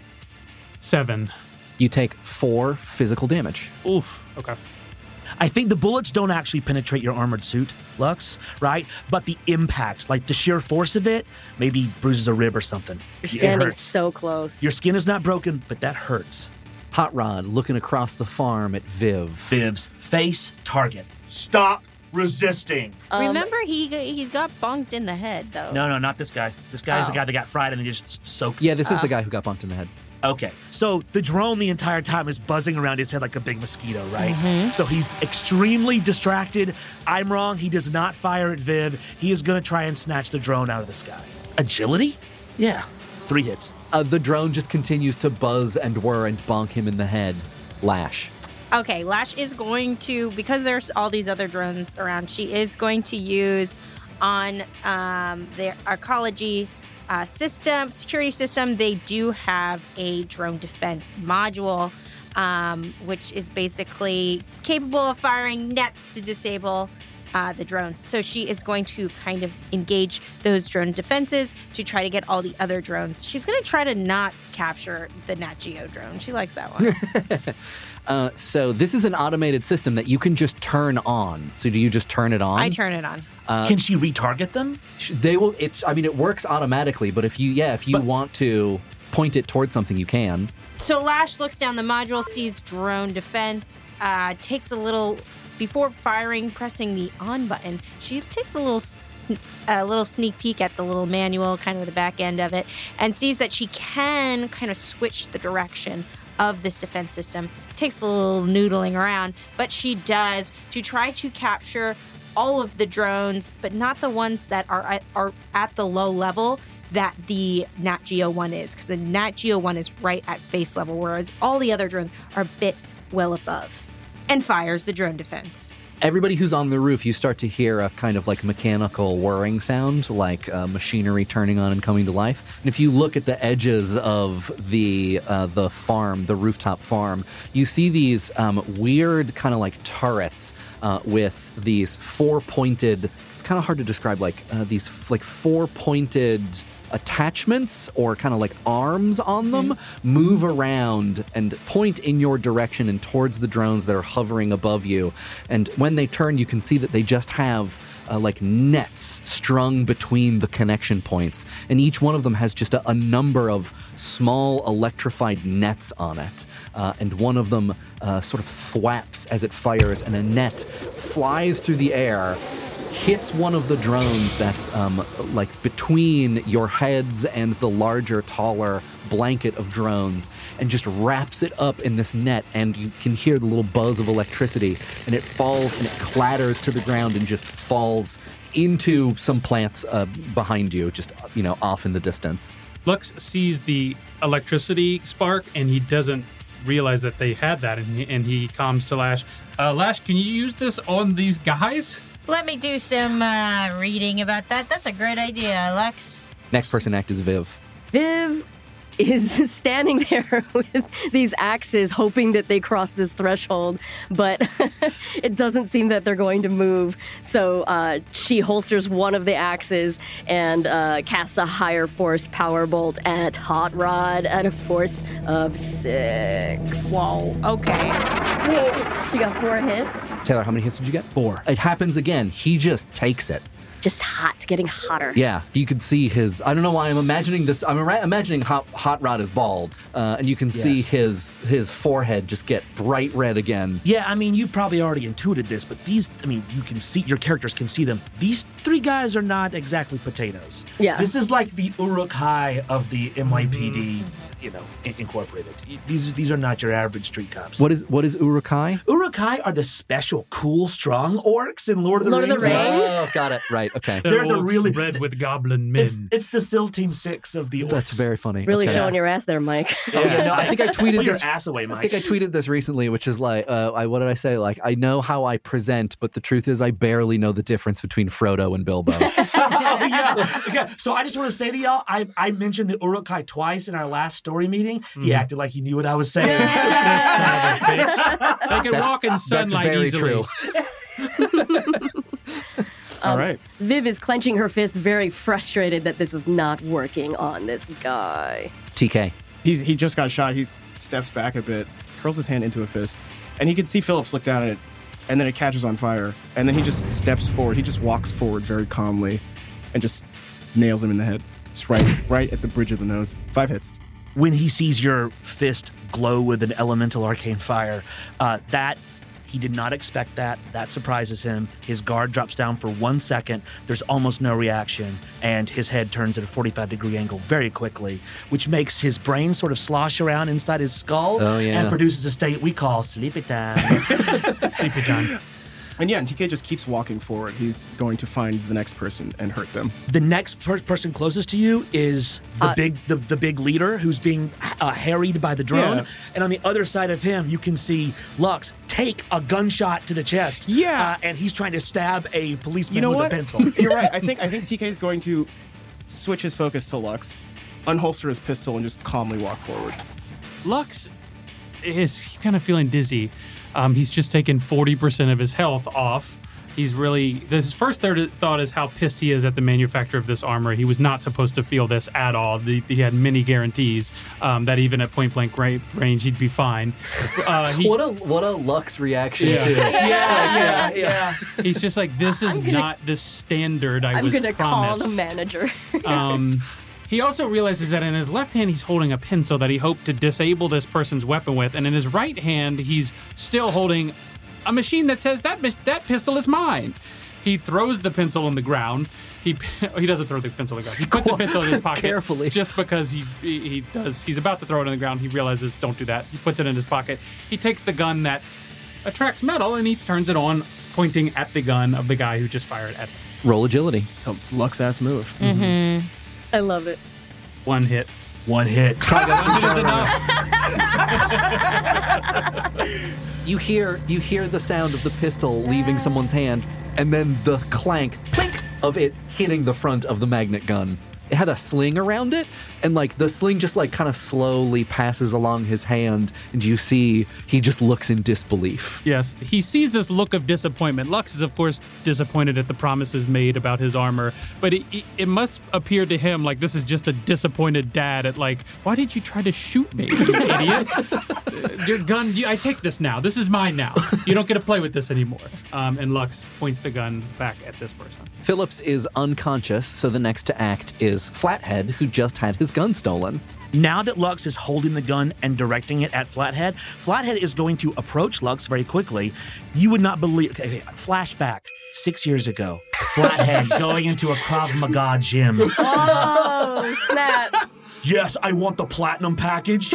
Seven. You take four physical damage. Oof. Okay. I think the bullets don't actually penetrate your armored suit, Lux, right? But the impact, like the sheer force of it, maybe bruises a rib or something. You're It standing hurts. so close. Your skin is not broken, but that hurts. Hot Rod looking across the farm at Viv. Viv's face target. Stop resisting. Um, Remember, he he's got bonked in the head though. No, no, not this guy. This guy's the Oh. guy that got fried and he just soaked. Yeah, this is the Uh. guy who got bonked in the head. Okay. So the drone the entire time is buzzing around his head like a big mosquito, right? So he's extremely distracted. I'm wrong. He does not fire at Viv. He is going to try and snatch the drone out of the sky. Agility? Yeah. Three hits. Uh, the drone just continues to buzz and whir and bonk him in the head. Lash. Okay, Lash is going to because there's all these other drones around. She is going to use on um, their arcology uh, system, security system. They do have a drone defense module, um, which is basically capable of firing nets to disable. Uh, the drones. So she is going to kind of engage those drone defenses to try to get all the other drones. She's going to try to not capture the Nat Geo drone. She likes that one. *laughs* Uh, so this is an automated system that you can just turn on. So do you just turn it on? I turn it on. Uh, Can she retarget them? They will. It's. I mean, it works automatically. But if you, yeah, if you But- want to point it towards something, you can. So Lash looks down the module, sees drone defense, uh, takes a little before firing, pressing the on button. She takes a little sn- a little sneak peek at the little manual, kind of the back end of it, and sees that she can kind of switch the direction of this defense system. Takes a little noodling around, but she does to try to capture all of the drones, but not the ones that are at, are at the low level that the Nat Geo one is, because the Nat Geo one is right at face level, whereas all the other drones are a bit well above. And fires the drone defense. Everybody who's on the roof, you start to hear a kind of like mechanical whirring sound, like uh, machinery turning on and coming to life. And if you look at the edges of the uh, the farm, the rooftop farm, you see these um, weird kind of like turrets uh, with these four pointed. It's kind of hard to describe, like uh, these like four pointed attachments or kind of like arms on them move around and point in your direction and towards the drones that are hovering above you. And when they turn, you can see that they just have uh, like nets strung between the connection points. And each one of them has just a, a number of small electrified nets on it. Uh, and one of them uh, sort of thwaps as it fires, and a net flies through the air hits one of the drones that's um, like between your heads and the larger, taller blanket of drones and just wraps it up in this net. And you can hear the little buzz of electricity, and it falls and it clatters to the ground and just falls into some plants uh, behind you, just, you know, off in the distance. Lux sees the electricity spark and he doesn't realize that they had that and he, and he comes to Lash. Uh, Lash, can you use this on these guys? Let me do some uh, reading about that. That's a great idea, Lex. Next person act is Viv. Viv is *laughs* standing there *laughs* with these axes, hoping that they cross this threshold, but *laughs* it doesn't seem that they're going to move. So uh, she holsters one of the axes and uh, casts a higher force power bolt at Hot Rod at a force of six. Whoa. Okay. She got four hits. Taylor, how many hits did you get? Four. It happens again. He just takes it. Just hot, getting hotter. Yeah, you could see his. I don't know why I'm imagining this. I'm imagining Hot, Hot Rod is bald, uh, and you can see his his forehead just get bright red again. Yeah, I mean, you probably already intuited this, but these, I mean, you can see, your characters can see them. These three guys are not exactly potatoes. Yeah. This is like the Uruk-hai of the NYPD, you know, in- incorporated. These, these are not your average street cops. What is what is Urukai? Uruk-hai are the special, cool, strong orcs in Lord of the Lord of the Rings. Rings? Oh, got it. Right. Okay. They're the orcs really- red with goblin men. It's, it's the SEAL Team 6 of the orcs. That's very funny. Really okay. showing your ass there, Mike. *laughs* Oh, yeah, no, I think I tweeted Put your this. ass away, Mike. I think I tweeted this recently, which is like, uh, I, what did I say? Like, I know how I present, but the truth is, I barely know the difference between Frodo and Bilbo. *laughs* yeah. *laughs* Okay. So I just want to say to y'all, I, I mentioned the Uruk-hai twice in our last story meeting. He mm-hmm. acted like he knew what I was saying. Son of a bitch. They can That's- walk in sunlight that's sunlight very easily. true. *laughs* Um, All right. Viv is clenching her fist, very frustrated that this is not working on this guy. TK. He's he just got shot. He steps back a bit, curls his hand into a fist, and he can see Phillips look down at it, and then it catches on fire, and then he just steps forward. He just walks forward very calmly, and just nails him in the head, just right right at the bridge of the nose. Five hits. when he sees your fist glow with an elemental arcane fire, uh, that He did not expect that. That surprises him. His guard drops down for one second. There's almost no reaction, and his head turns at a 45 degree angle very quickly, which makes his brain sort of slosh around inside his skull Oh, yeah. and produces a state we call sleepy time. *laughs* Sleepy time. And yeah, and TK just keeps walking forward. He's going to find the next person and hurt them. the next per- person closest to you is the Uh, big the, the big leader who's being uh, harried by the drone Yeah. and on the other side of him you can see lux take a gunshot to the chest Yeah. uh, and he's trying to stab a policeman You know with what? a pencil *laughs* You're right. I *laughs* think I think TK is going to switch his focus to Lux, unholster his pistol, and just calmly walk forward. Lux is kind of feeling dizzy. Um, he's just taken 40% of his health off. He's really, his first third thought is how pissed he is at the manufacturer of this armor. He was not supposed to feel this at all. The, he had many guarantees um, that even at point blank range, he'd be fine. Uh, he, *laughs* What a what a Lux reaction Yeah. to *laughs* yeah yeah yeah he's just like, this is gonna- not the standard I I'm was gonna call the manager. *laughs* Um, he also realizes that in his left hand he's holding a pencil that he hoped to disable this person's weapon with, and in his right hand he's still holding a machine that says that that pistol is mine. He throws the pencil on the ground. He *laughs* he doesn't throw the pencil on the ground. He puts the pencil in his *laughs* pocket Carefully. just because he, he he does. He's about to throw it on the ground. He realizes don't do that. He puts it in his pocket. He takes the gun that attracts metal and he turns it on, pointing at the gun of the guy who just fired at him. roll agility. It's a Lux ass move. Mm-hmm. Mm-hmm. I love it. One hit. one hit One hit is enough. *laughs* You hear you hear the sound of the pistol leaving someone's hand, and then the clank, clink of it hitting the front of the magnet gun. It had a sling around it, and like the sling just like kind of slowly passes along his hand, and you see he just looks in disbelief. Yes, he sees this look of disappointment. Lux is, of course, disappointed at the promises made about his armor, but it, it, must appear to him like this is just a disappointed dad at like, why did you try to shoot me, you *laughs* idiot? Your gun, you, I take this now. This is mine now. You don't get to play with this anymore. Um, and Lux points the gun back at this person. Phillips is unconscious, so the next to act is Flathead, who just had his gun stolen. Now that Lux is holding the gun and directing it at Flathead, Flathead is going to approach Lux very quickly. You would not believe. Okay, okay, flashback six years ago. Flathead *laughs* going into a Krav Maga gym. Oh, snap. Yes, I want the platinum package.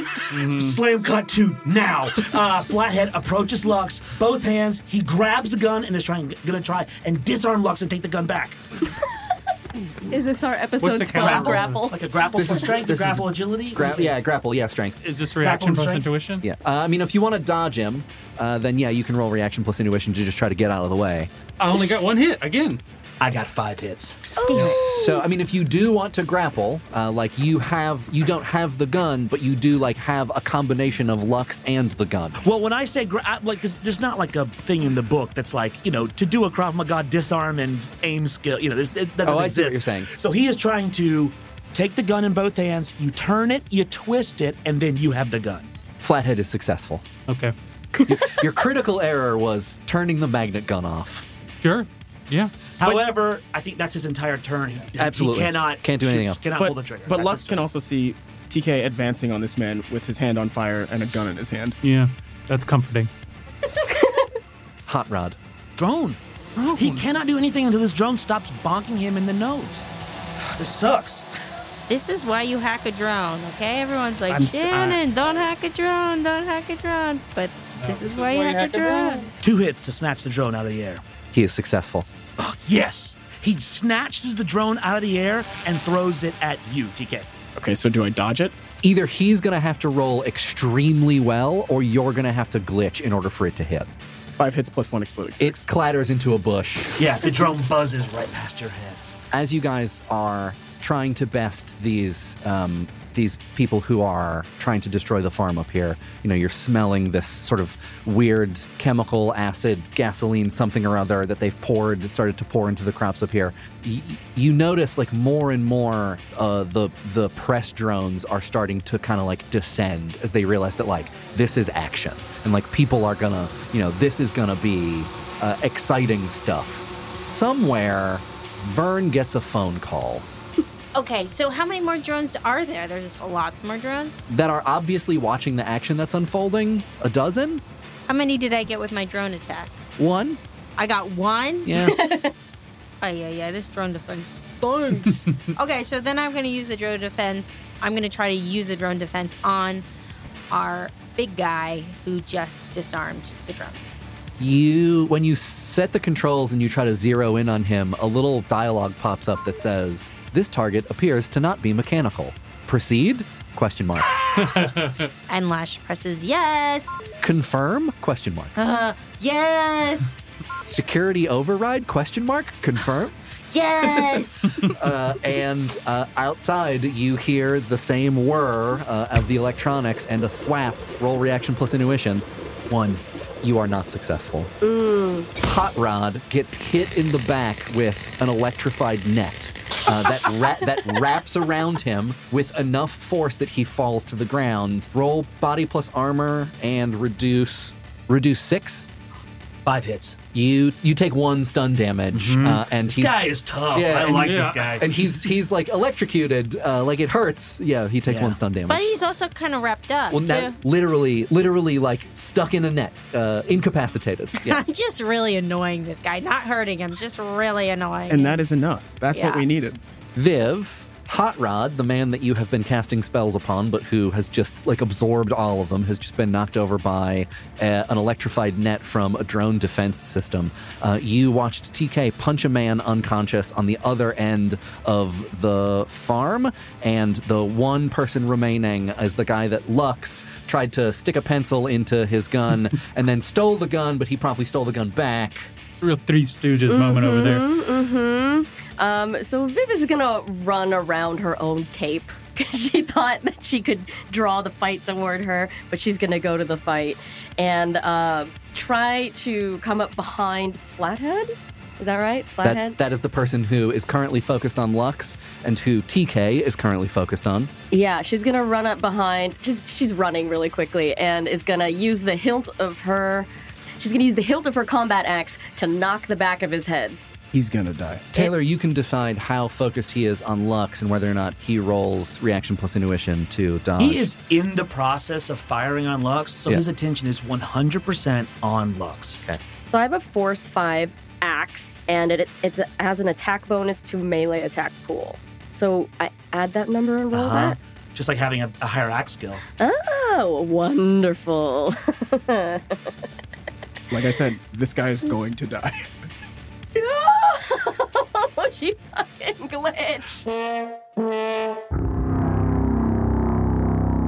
Slam cut two now. Uh, Flathead approaches Lux, both hands. He grabs the gun and is trying, gonna try and disarm Lux and take the gun back. Is this our What's episode the 12 count? grapple? Like a grapple This for is- strength, this a is grapple agility. Gra- yeah, grapple, yeah, strength. Is this reaction plus strength? intuition? Yeah, uh, I mean, if you want to dodge him, uh, then yeah, you can roll reaction plus intuition to just try to get out of the way. I only got one hit again. I got five hits. So, I mean, if you do want to grapple, uh, like you have, you don't have the gun, but you do like have a combination of Lux and the gun. Well, when I say gra- I- like, 'cause there's not like a thing in the book that's like, you know, to do a Krav Maga disarm and aim skill. You know, there's, it doesn't Oh, I see exist. what you're saying. So he is trying to take the gun in both hands. You turn it, you twist it, and then you have the gun. Flathead is successful. Okay. *laughs* Your critical error was turning the magnet gun off. Sure. Yeah. However, I think that's his entire turn. He, Absolutely. he cannot Can't do shoot- anything else. Cannot But, pull the trigger. but That's Lux can also see TK advancing on this man with his hand on fire and a gun in his hand. Yeah. That's comforting. *laughs* Hot rod. drone. He cannot do anything until this drone stops bonking him in the nose. *sighs* This sucks. This is why you hack a drone, okay? Everyone's like, I'm s- Shannon, don't hack a drone, don't hack a drone. But this, is, why you hack, a drone. Two hits to snatch the drone out of the air. He is successful. Yes. He snatches the drone out of the air and throws it at you, TK. Okay, so do I dodge it? Either he's going to have to roll extremely well, or you're going to have to glitch in order for it to hit. Five hits plus one exploding It clatters into a bush. Yeah, the drone buzzes right past your head. as you guys are trying to best these um, these people who are trying to destroy the farm up here, you know, you're smelling this sort of weird chemical acid, gasoline, something or other that they've poured, started to pour into the crops up here. Y- you notice like more and more uh, the the press drones are starting to kind of like descend as they realize that like this is action and like people are gonna, you know, this is gonna be uh, exciting stuff. Somewhere, Vern gets a phone call Okay, so how many more drones are there? There's just lots more drones. that are obviously watching the action that's unfolding. A dozen? How many did I get with my drone attack? One. I got one. Yeah. Oh yeah, yeah. This drone defense stinks. *laughs* okay, so then I'm gonna use the drone defense. I'm gonna try to use the drone defense on our big guy who just disarmed the drone. You, when you set the controls and you try to zero in on him, a little dialogue pops up that says, "This target appears to not be mechanical. Proceed?" Question mark. *laughs* And Lash presses yes. Confirm? Question mark. Uh, yes. Security override? Question mark. Confirm. *laughs* Yes. *laughs* uh, and uh, outside, you hear the same whir uh, of the electronics and a thwap. Roll reaction plus intuition. One. You are not successful. Hot Rod gets hit in the back with an electrified net uh, that ra- *laughs* that wraps around him with enough force that he falls to the ground. Roll body plus armor and reduce reduce six. Five hits. You you take one stun damage, uh, and This he's guy is tough. Yeah, I and- like yeah. this guy. and he's he's like electrocuted, uh, like it hurts. Yeah, he takes Yeah. one stun damage. but he's also kind of wrapped up. well, too. now, literally, literally, like stuck in a net, uh, incapacitated. *laughs* Yeah. I'm just really annoying this guy. Not hurting him, just really annoying. And him. that is enough. That's what we needed. Viv, Hot Rod, the man that you have been casting spells upon, but who has just like absorbed all of them, has just been knocked over by uh, an electrified net from a drone defense system. Uh, you watched TK punch a man unconscious on the other end of the farm, and the one person remaining is the guy that Lux tried to stick a pencil into his gun *laughs* and then stole the gun, but he promptly stole the gun back. it's Real Three Stooges moment over there. Mm-hmm. Um, so Viv is gonna run around her own cape because she *laughs* thought that she could draw the fight toward her, but she's gonna go to the fight and uh, try to come up behind Flathead. Is that right? That's Flathead. that is the person who is currently focused on Lux and who TK is currently focused on. Yeah, she's gonna run up behind. She's she's running really quickly and is gonna use the hilt of her. She's gonna use the hilt of her combat axe to knock the back of his head. He's gonna die. Taylor, you can decide how focused he is on Lux and whether or not he rolls reaction plus intuition to dodge. He is in the process of firing on Lux, so Yeah. his attention is 100% on Lux. Okay. So I have a force five axe, and it it's a, has an attack bonus to melee attack pool. So I add that number and roll Uh-huh. Just like having a, a higher axe skill. Oh, wonderful! *laughs* Like I said, this guy is going to die. *laughs* no, *laughs* she fucking glitched.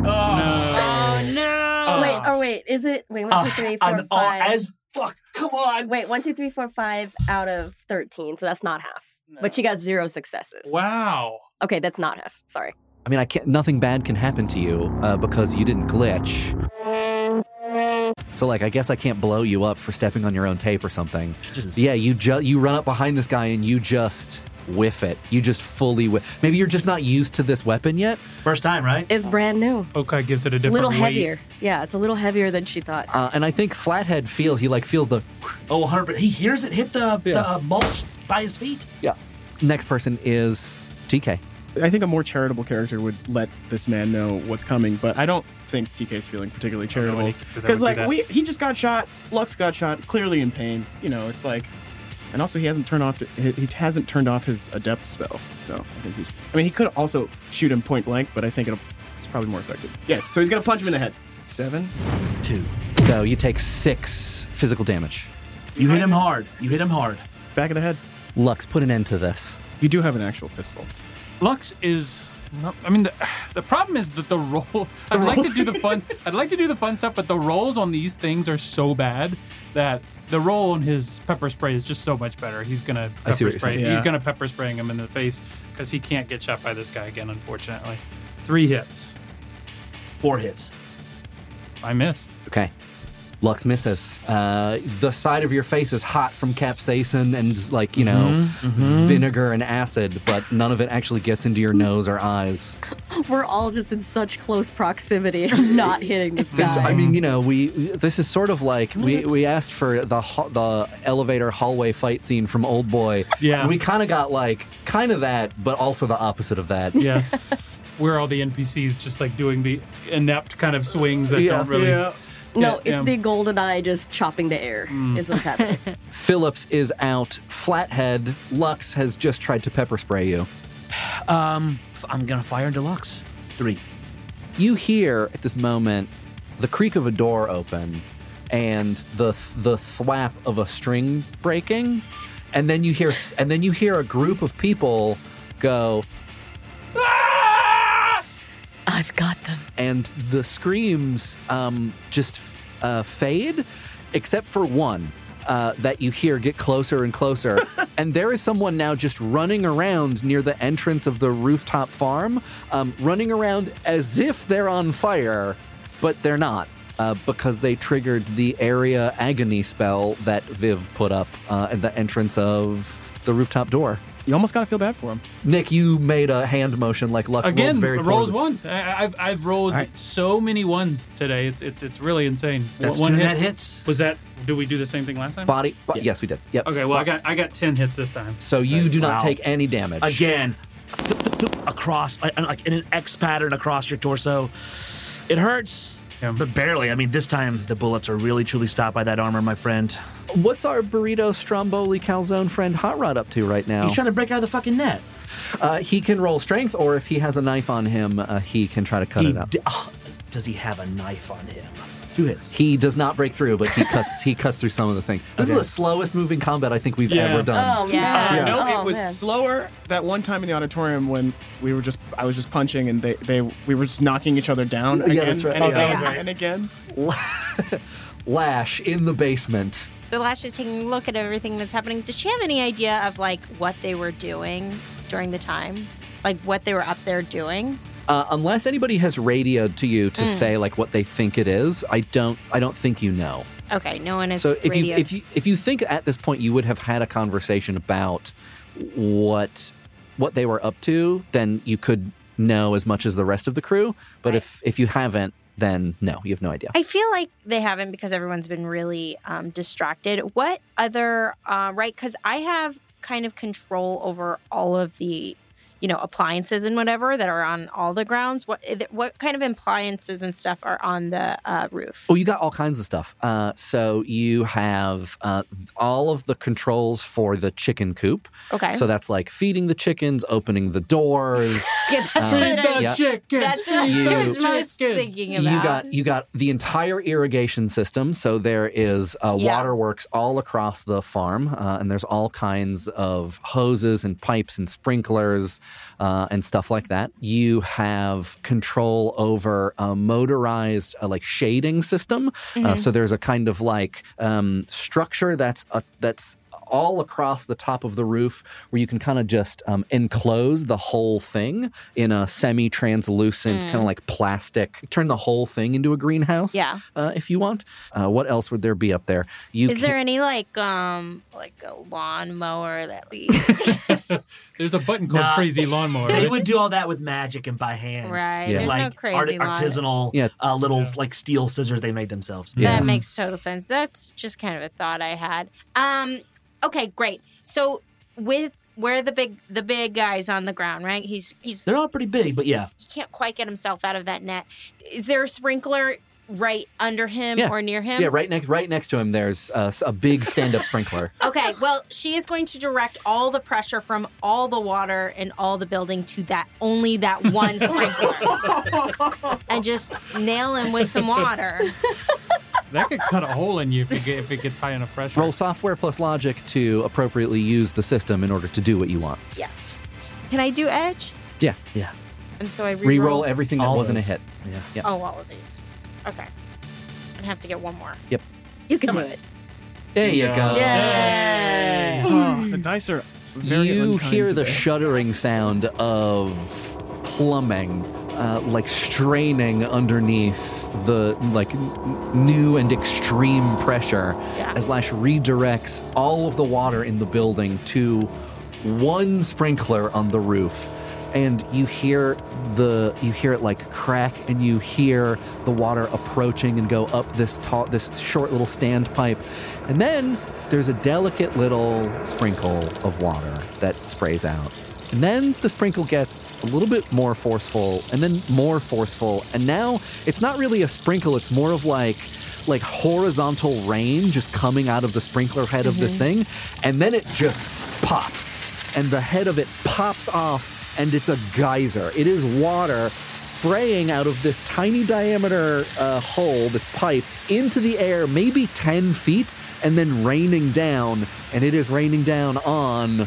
oh no! wait, oh wait, is it? Wait, one, Uh, two, three, four, I'm- oh, five. as fuck. Come on. Wait, one, two, three, four, five out of thirteen. So that's not half. But she got zero successes. Wow. Okay, that's not half. Sorry. I mean, I can't. Nothing bad can happen to you uh, because you didn't glitch. So, like, I guess I can't blow you up for stepping on your own tape or something. Just- Yeah, you ju- you run up behind this guy and you just whiff it. You just fully whiff. Maybe you're just not used to this weapon yet. First time, right? It's brand new. Okay gives it a It's a little weight. heavier. Yeah, it's a little heavier than she thought. Uh, and I think Flathead feels he like feels the Oh, 100 He hears it hit the, Yeah. the uh, mulch by his feet. yeah. Next person is TK. I think a more charitable character would let this man know what's coming, but I don't think TK's feeling particularly charitable. Because like we, he just got shot. Lux got shot, clearly in pain. You know, it's like, and also he hasn't turned off. He, he hasn't turned off his adept spell. So I think he's. I mean, he could also shoot him point blank, but I think it'll, it's probably more effective. Yes. So he's gonna punch him in the head. Seven. Two. So you take six physical damage. You hit him hard. You hit him hard. Back of the head. Lux, put an end to this. You do have an actual pistol. Lux is. I mean, the, *sighs* the problem is that the roll. *laughs* I'd like to do the fun. I'd like to do the fun stuff, but the rolls on these things are so bad that the roll on his pepper spray is just so much better. He's gonna pepper I see what you're spray. saying. Yeah. He's gonna pepper spraying him in the face because he can't get shot by this guy again. Unfortunately, three hits. Four hits. I miss. Okay. Lux misses. Uh, the side of your face is hot from capsaicin and, like, you know, vinegar and acid, but none of it actually gets into your nose or eyes. We're all just in such close proximity *laughs* not hitting this This. I mean, you know, we this is sort of like we, we asked for the the elevator hallway fight scene from Oldboy. Yeah. We kind of got like kind of that, but also the opposite of that. Yes. *laughs* We're all the NPCs just like doing the inept kind of swings that Yeah. don't really. No, Yeah, it's yeah. the GoldenEye just chopping the air. Mm. Is what's happening. *laughs* Phillips is out. Flathead Lux has just tried to pepper spray you. Um, f- I'm gonna fire into Lux. Three. You hear at this moment the creak of a door open and the the thwap of a string breaking, and then you hear and then you hear a group of people go, I've got them. and the screams um, just uh, fade, except for one. Uh, that you hear get closer and closer. *laughs* and there is someone now just running around near the entrance of the rooftop farm, um, running around as if they're on fire, but they're not. Uh, because they triggered the area agony spell that Viv put up uh, at the entrance of the rooftop door. You almost gotta feel bad for him. Nick, you made a hand motion like Lux Again, rolled very rolls poorly. one. I, I've I've rolled All right. so many ones today. It's it's it's really insane. That's one two hit. net hits. Was that? Do we do the same thing last time? Body, bo- yes, we did. Yep. Okay, well I got I got ten hits this time. So you do not Wow. take any damage. Again, th- th- th- across, like, like in an X pattern across your torso. It hurts, Yeah. but barely. I mean, this time the bullets are really truly stopped by that armor, my friend. What's our burrito stromboli calzone friend Hot Rod up to right now? He's trying to break out of the fucking net. uh, he can roll strength, or if he has a knife on him, uh, he can try to cut He it out. d- oh, does he have a knife on him? Two hits. he does not break through, but he *laughs* cuts. he cuts through some of the things. This Okay. is the slowest moving combat I think we've Yeah. ever done. Oh uh, Yeah. man. You know, oh, it was man. slower that one time in the auditorium when we were just I was just punching and they, they we were just knocking each other down Yeah, again that's right. and Oh, again yeah. and again. Lash in the basement. So Lash is taking a look at everything that's happening. Does she have any idea of like what they were doing during the time? Like what they were up there doing? Uh, unless anybody has radioed to you to Mm. say like what they think it is, I don't. I don't think you know. Okay, no one is So if you if you if you think at this point you would have had a conversation about what what they were up to, then you could know as much as the rest of the crew. But Right. if if you haven't, then no, you have no idea. I feel like they haven't because everyone's been really um, distracted. What other uh, right? Because I have kind of control over all of the, you know, appliances and whatever that are on all the grounds. What what kind of appliances and stuff are on the uh, roof? Oh, you got all kinds of stuff. Uh, so you have uh, all of the controls for the chicken coop. Okay, So that's like feeding the chickens, opening the doors. *laughs* yeah, that's uh, what Feed I, the yeah. chickens. that's what You- I was most Chickens. thinking about. You got you got the entire irrigation system. So there is uh, Yeah. waterworks all across the farm, uh, and there's all kinds of hoses and pipes and sprinklers uh, and stuff like that. You have control over a motorized uh, like shading system. Uh, Mhm. so there's a kind of like um, structure that's a, that's all across the top of the roof where you can kind of just um, enclose the whole thing in a semi-translucent Mm. kind of like plastic turn the whole thing into a greenhouse Yeah. uh, if you want uh, what else would there be up there you Is can- there any like um like a lawnmower that leaves? *laughs* There's a button called Nah. Crazy Lawnmower. They Right? would do all that with magic and by hand. right? Yeah. Like no crazy art- artisanal Yeah. uh, little Yeah. like steel scissors they made themselves. Yeah. That makes total sense. That's just kind of a thought I had. Um, okay, great. So with where the big the big guy's on the ground, right? He's he's They're all pretty big, but yeah. he can't quite get himself out of that net. Is there a sprinkler right under him Yeah. or near him? yeah right next right next to him there's uh, a big stand-up sprinkler *laughs* Okay, well, she is going to direct all the pressure from all the water and all the building to that only that one *laughs* sprinkler, and just nail him with some water. *laughs* That could cut a hole in you if, you get, if it gets high enough pressure. roll software plus logic to appropriately use the system in order to do what you want Yes. Can I do edge? Yeah. Yeah. And so I re-roll re-roll everything that wasn't those. a hit Yeah. Yeah. Oh, all of these. Okay. I have to get one more. Yep. You can do it. there you Yeah. go Yay! Oh, the dice are very you hear the today. shuddering sound of plumbing uh, like straining underneath the like n- new and extreme pressure Yeah. as lash redirects all of the water in the building to one sprinkler on the roof. And you hear the you hear it like crack and you hear the water approaching and go up this tall this short little standpipe. And then there's a delicate little sprinkle of water that sprays out and then the sprinkle gets a little bit more forceful and then more forceful and now it's not really a sprinkle it's more of like like horizontal rain just coming out of the sprinkler head of this thing, and then it just pops, and the head of it pops off. And it's a geyser. It is water spraying out of this tiny diameter uh, hole, this pipe, into the air, maybe 10 feet, and then raining down. And it is raining down on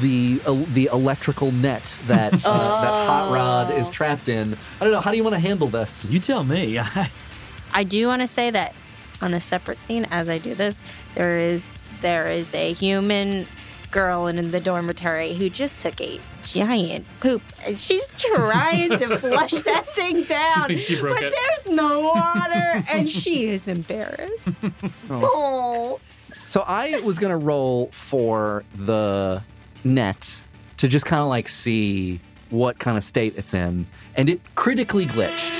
the uh, the electrical net that *laughs* uh, that hot rod is trapped in. I don't know. How do you want to handle this? You tell me. *laughs* I do want to say that on a separate scene, as I do this, there is there is a human girl in the dormitory who just took a giant poop, and she's trying to *laughs* flush that thing down. she broke but it? there's no water, and she is embarrassed. oh. So I was gonna roll for the net to just kind of like see what kind of state it's in, and it critically glitched.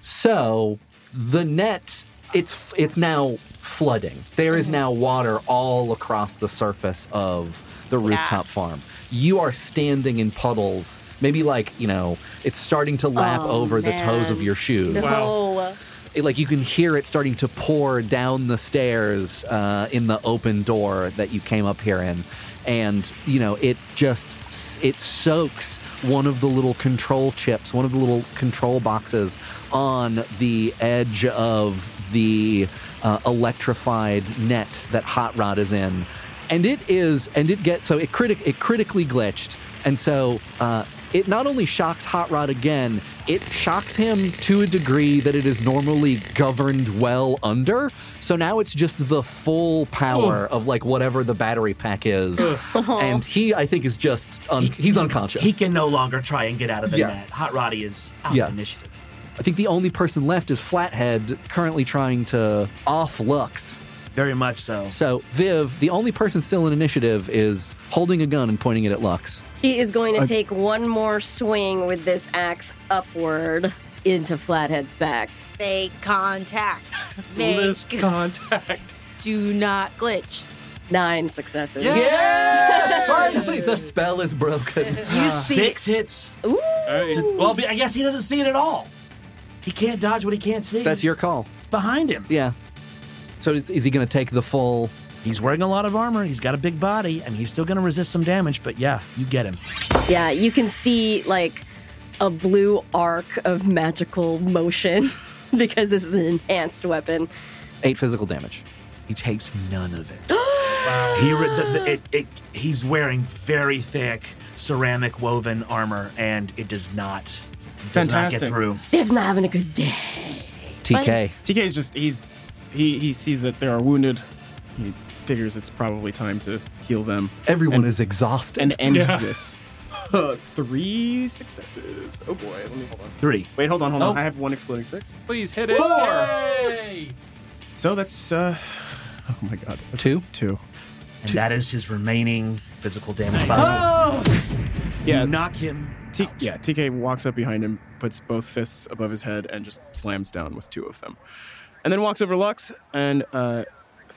So the net, it's it's now flooding. There is now water all across the surface of the rooftop farm. You are standing in puddles, maybe like you know, it's starting to lap Oh, over the toes of your shoes No. Like you can hear it starting to pour down the stairs uh, in the open door that you came up here in. And you know it just it soaks one of the little control chips one of the little control boxes on the edge of the uh, electrified net that hot rod is in. And it is and it gets so it critic it critically glitched. And so uh, it not only shocks hot rod again it shocks him to a degree that it is normally governed well under so now it's just the full power of like whatever the battery pack is uh-huh. and he i think is just un- he's unconscious He can no longer try and get out of the Yeah. net. Hot Roddy is out Yeah. of initiative. i think the only person left is flathead currently trying to off lux Very much so. so viv the only person still in initiative is holding a gun and pointing it at lux He is going to take one more swing with this axe upward into Flathead's back. Make contact. Make List contact. *laughs* do not glitch. Nine successes. yes *laughs* finally the spell is broken You ah. see. Six hits. Ooh. Hey. To, well, I guess he doesn't see it at all. He can't dodge what he can't see. that's your call It's behind him. Yeah. So is, is he going to take the full? He's wearing a lot of armor. He's got a big body, and he's still going to resist some damage. But yeah, you get him. Yeah, you can see like a blue arc of magical motion *laughs* because this is an enhanced weapon. Eight physical damage. He takes none of it. *gasps* He re- the, the, it, it, he's wearing very thick ceramic woven armor, and it does not does not Fantastic. get through. Dave's not having a good day. TK. TK is just he's he he sees that they are wounded. He figures it's probably time to heal them Everyone And- is exhausted. and end Yeah. this. Three successes. Oh boy, let me hold on. Three. Wait, hold on, hold on. Oh. I have one exploding six. Please hit it. Four. Yay! So that's uh *sighs* oh my god. Two. Two. And that is his remaining physical damage. Nice. bonus. Yeah, You knock him. T- yeah, TK walks up behind him, puts both fists above his head, and just slams down with two of them. And then walks over Lux and uh,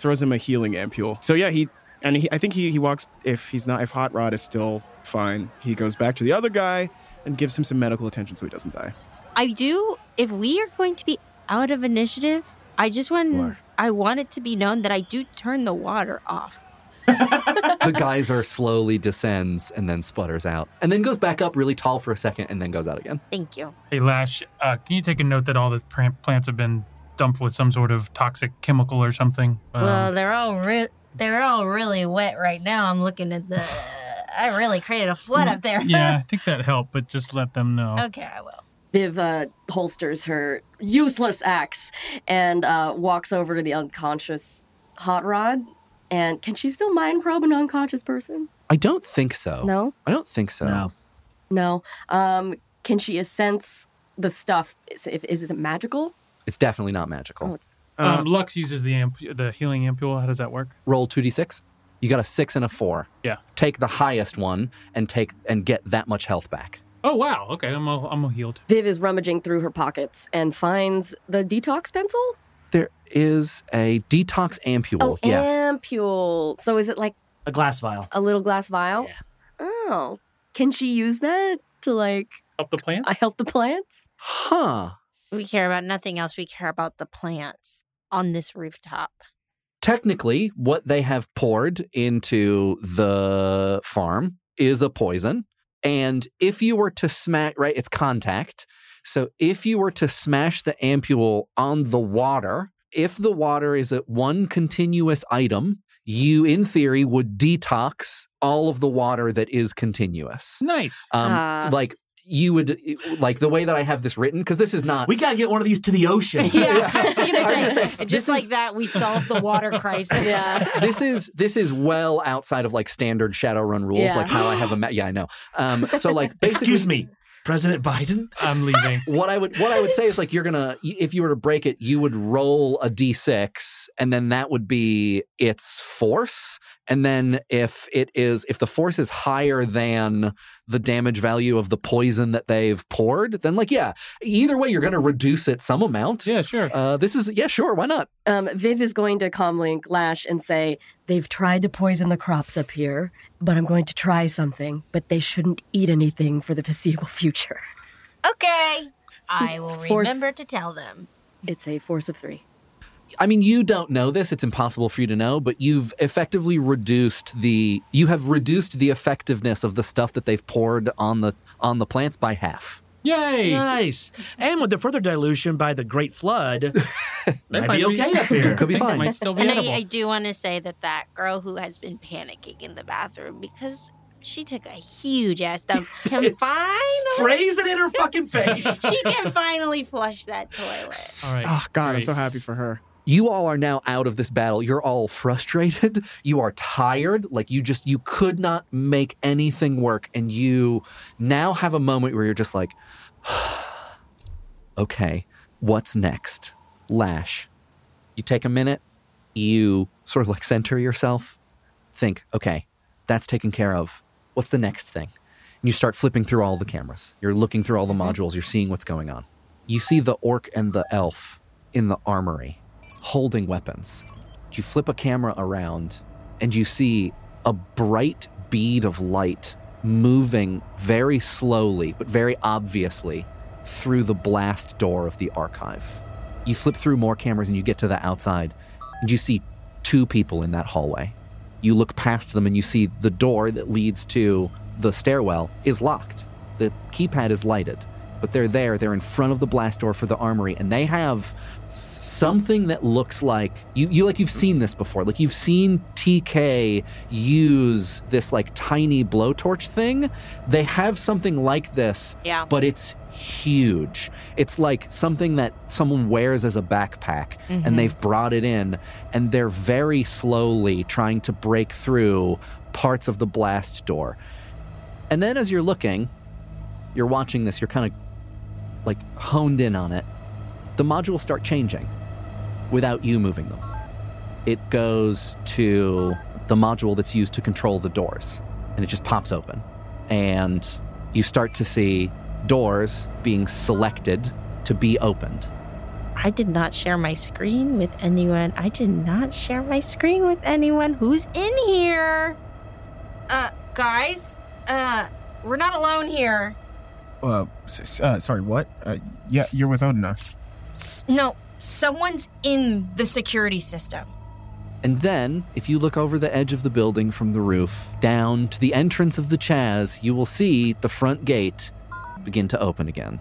throws him a healing ampule. So yeah, he and he, I think he, he walks if he's not if Hot Rod is still fine, he goes back to the other guy and gives him some medical attention so he doesn't die. I do. If we are going to be out of initiative, I just want Sure. I want it to be known that I do turn the water off. *laughs* the geyser slowly descends and then sputters out, and then goes back up really tall for a second, and then goes out again. Thank you. Hey, Lash, uh, can you take a note that all the plants have been dumped with some sort of toxic chemical or something? Um, well, they're all re- they're all really wet right now. I'm looking at the. I really created a flood up there. yeah, *laughs* I think that helped, but just let them know. okay, I will. Viv uh, holsters her useless axe and uh, walks over to the unconscious Hot Rod. And can she still mind probe an unconscious person? I don't think so. No, I don't think so. No. no. Um, can she sense the stuff? Is, if, is it magical? It's definitely not magical. Oh, it's- Uh, Um, Lux uses the amp- the healing ampule. How does that work? Roll two d six. You got a six and a four. Yeah. Take the highest one and take and get that much health back. Oh wow. Okay, I'm all, I'm all healed. Viv is rummaging through her pockets and finds the detox pencil. There is a detox ampule. Oh, yes. ampule. So is it like A glass vial. a little glass vial? Yeah. Oh, can she use that to like Help the plants. I help the plants? Huh. We care about nothing else. We care about the plants on this rooftop. Technically, what they have poured into the farm is a poison. And if you were to smash, right, it's contact. So if you were to smash the ampule on the water, if the water is at one continuous item, you, in theory, would detox all of the water that is continuous. Nice. Um, Ah. like you would, like the way that I have this written, because this is not. We gotta get one of these to the ocean. *laughs* Yeah, I was gonna *laughs* I was say, gonna say, just like is- that, we solved the water *laughs* crisis. Yeah. this is this is well outside of like standard Shadowrun rules, Yeah. like how I have a ma- yeah I know. Um, so like basically, Excuse me, President Biden. I'm leaving. *laughs* what I would what I would say is like you're gonna if you were to break it, you would roll a d6, and then that would be its force. And then if it is if the force is higher than the damage value of the poison that they've poured, then like yeah, either way you're gonna reduce it some amount. Yeah, sure. Uh, this is yeah sure why not? Um, Viv is going to calmly Lash and say, They've tried to poison the crops up here, but I'm going to try something, but they shouldn't eat anything for the foreseeable future. Okay. I will Force- remember to tell them. It's a force of three. I mean, you don't know this. It's impossible for you to know, but you've effectively reduced the you have reduced the effectiveness of the stuff that they've poured on the on the plants by half. Yay. Nice. And with the further dilution by the Great Flood, *laughs* That might might be be- okay up *laughs* here. Could be I think it fine. might still be And edible. I, I do want to say that that girl who has been panicking in the bathroom because she took a huge ass dump *laughs* can It's finally Sprays it in her fucking face. she can finally flush that toilet. All right. Oh God, I'm so happy for her. You all are now out of this battle. You're all frustrated. *laughs* You are tired. Like you just you could not make anything work and you now have a moment where you're just like *sighs* okay, what's next? Lash. You take a minute, you sort of like center yourself, think, okay, that's taken care of. What's the next thing? And you start flipping through all the cameras. You're looking through all the mm-hmm. modules, you're seeing what's going on. You see the orc and the elf in the armory holding weapons. You flip a camera around and you see a bright bead of light moving very slowly, but very obviously, through the blast door of the archive. You flip through more cameras and you get to the outside, and you see two people in that hallway. You look past them and you see the door that leads to the stairwell is locked. The keypad is lighted, but they're there. They're in front of the blast door for the armory, and they have something that looks like you, you like you've seen this before. Like you've seen TK use this like tiny blowtorch thing. They have something like this Yeah. but it's huge. It's like something that someone wears as a backpack, Mhm. and they've brought it in, and they're very slowly trying to break through parts of the blast door. And then as you're looking, you're watching this, you're kind of like honed in on it. The modules start changing without you moving them. It goes to the module that's used to control the doors, and it just pops open. And you start to see doors being selected to be opened. I did not share my screen with anyone. I did not share my screen with anyone who's in here. Uh, guys, uh, we're not alone here. Uh, s- s- uh sorry, what? Uh, yeah, you're with Odina. S- no, someone's in the security system. And then, if you look over the edge of the building from the roof down to the entrance of the Chaz, you will see the front gate begin to open again.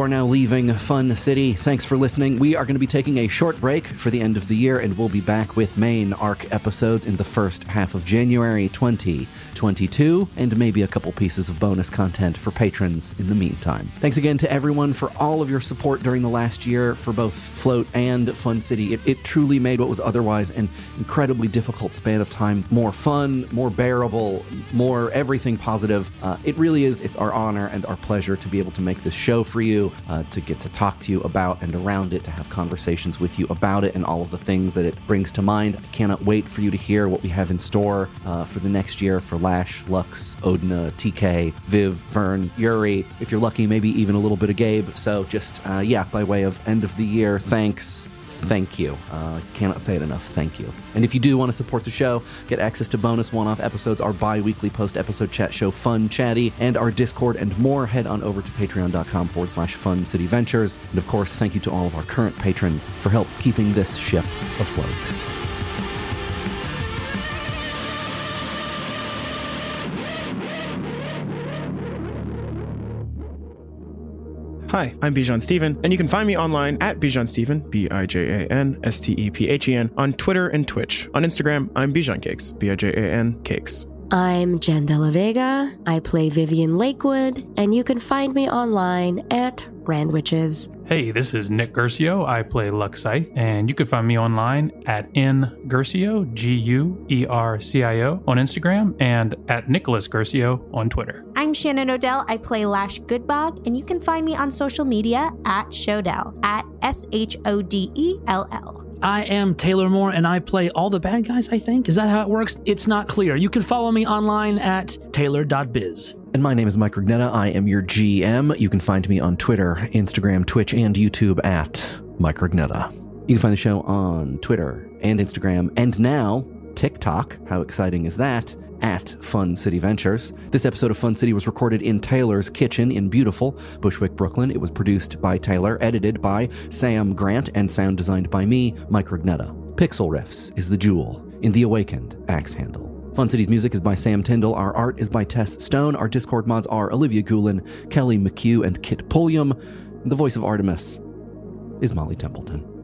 You are now leaving Fun City. Thanks for listening. We are going to be taking a short break for the end of the year, and we'll be back with main arc episodes in the first half of January 2022, and maybe a couple pieces of bonus content for patrons in the meantime. Thanks again to everyone for all of your support during the last year for both Float and Fun City. It, it truly made what was otherwise an incredibly difficult span of time more fun, more bearable, more everything positive. Uh, it really is. It's our honor and our pleasure to be able to make this show for you, uh, to get to talk to you about and around it, to have conversations with you about it and all of the things that it brings to mind. I cannot wait for you to hear what we have in store uh, for the next year for Lash, Lux, Odina, TK, Viv, Vern, Yuri. If you're lucky, maybe even a little bit of Gabe. So just, uh, yeah, by way of end of the year, thanks thank you. Uh, cannot say it enough. Thank you. And if you do want to support the show, get access to bonus one off episodes, our bi weekly post episode chat show, Fun Chatty, and our Discord and more, head on over to patreon.com forward slash fun city ventures. And of course, thank you to all of our current patrons for help keeping this ship afloat. Hi, I'm Bijan Stephen, and you can find me online at Bijan Stephen, B I J A N S T E P H E N, on Twitter and Twitch. On Instagram, I'm Bijan Cakes, B I J A N Cakes. I'm Jen De La Vega. I play Vivian Lakewood, and you can find me online at Randwitches. Hey, this is Nick Guercio. I play Luxite, and you can find me online at N Guercio, G U E R C I O, on Instagram, and at Nicholas Guercio on Twitter. I'm Shannon Odell. I play Lash Goodbog, and you can find me on social media at Shodell, at S H O D E L L. I am Taylor Moore and I play all the bad guys, I think. Is that how it works? It's not clear. You can follow me online at taylor.biz. And my name is Mike Rugnetta. I am your GM. You can find me on Twitter, Instagram, Twitch, and YouTube at Mike Rugnetta. You can find the show on Twitter and Instagram, and now TikTok. How exciting is that? At Fun City Ventures. This episode of Fun City was recorded in Taylor's kitchen in beautiful Bushwick, Brooklyn. It was produced by Taylor, edited by Sam Grant, and sound designed by me, Mike Rugnetta. Pixel Riffs is the jewel in the awakened axe handle. Fun City's music is by Sam Tyndall. Our art is by Tess Stone. Our Discord mods are Olivia Goulin, Kelly McHugh, and Kit Pulliam. The voice of Artemis is Molly Templeton.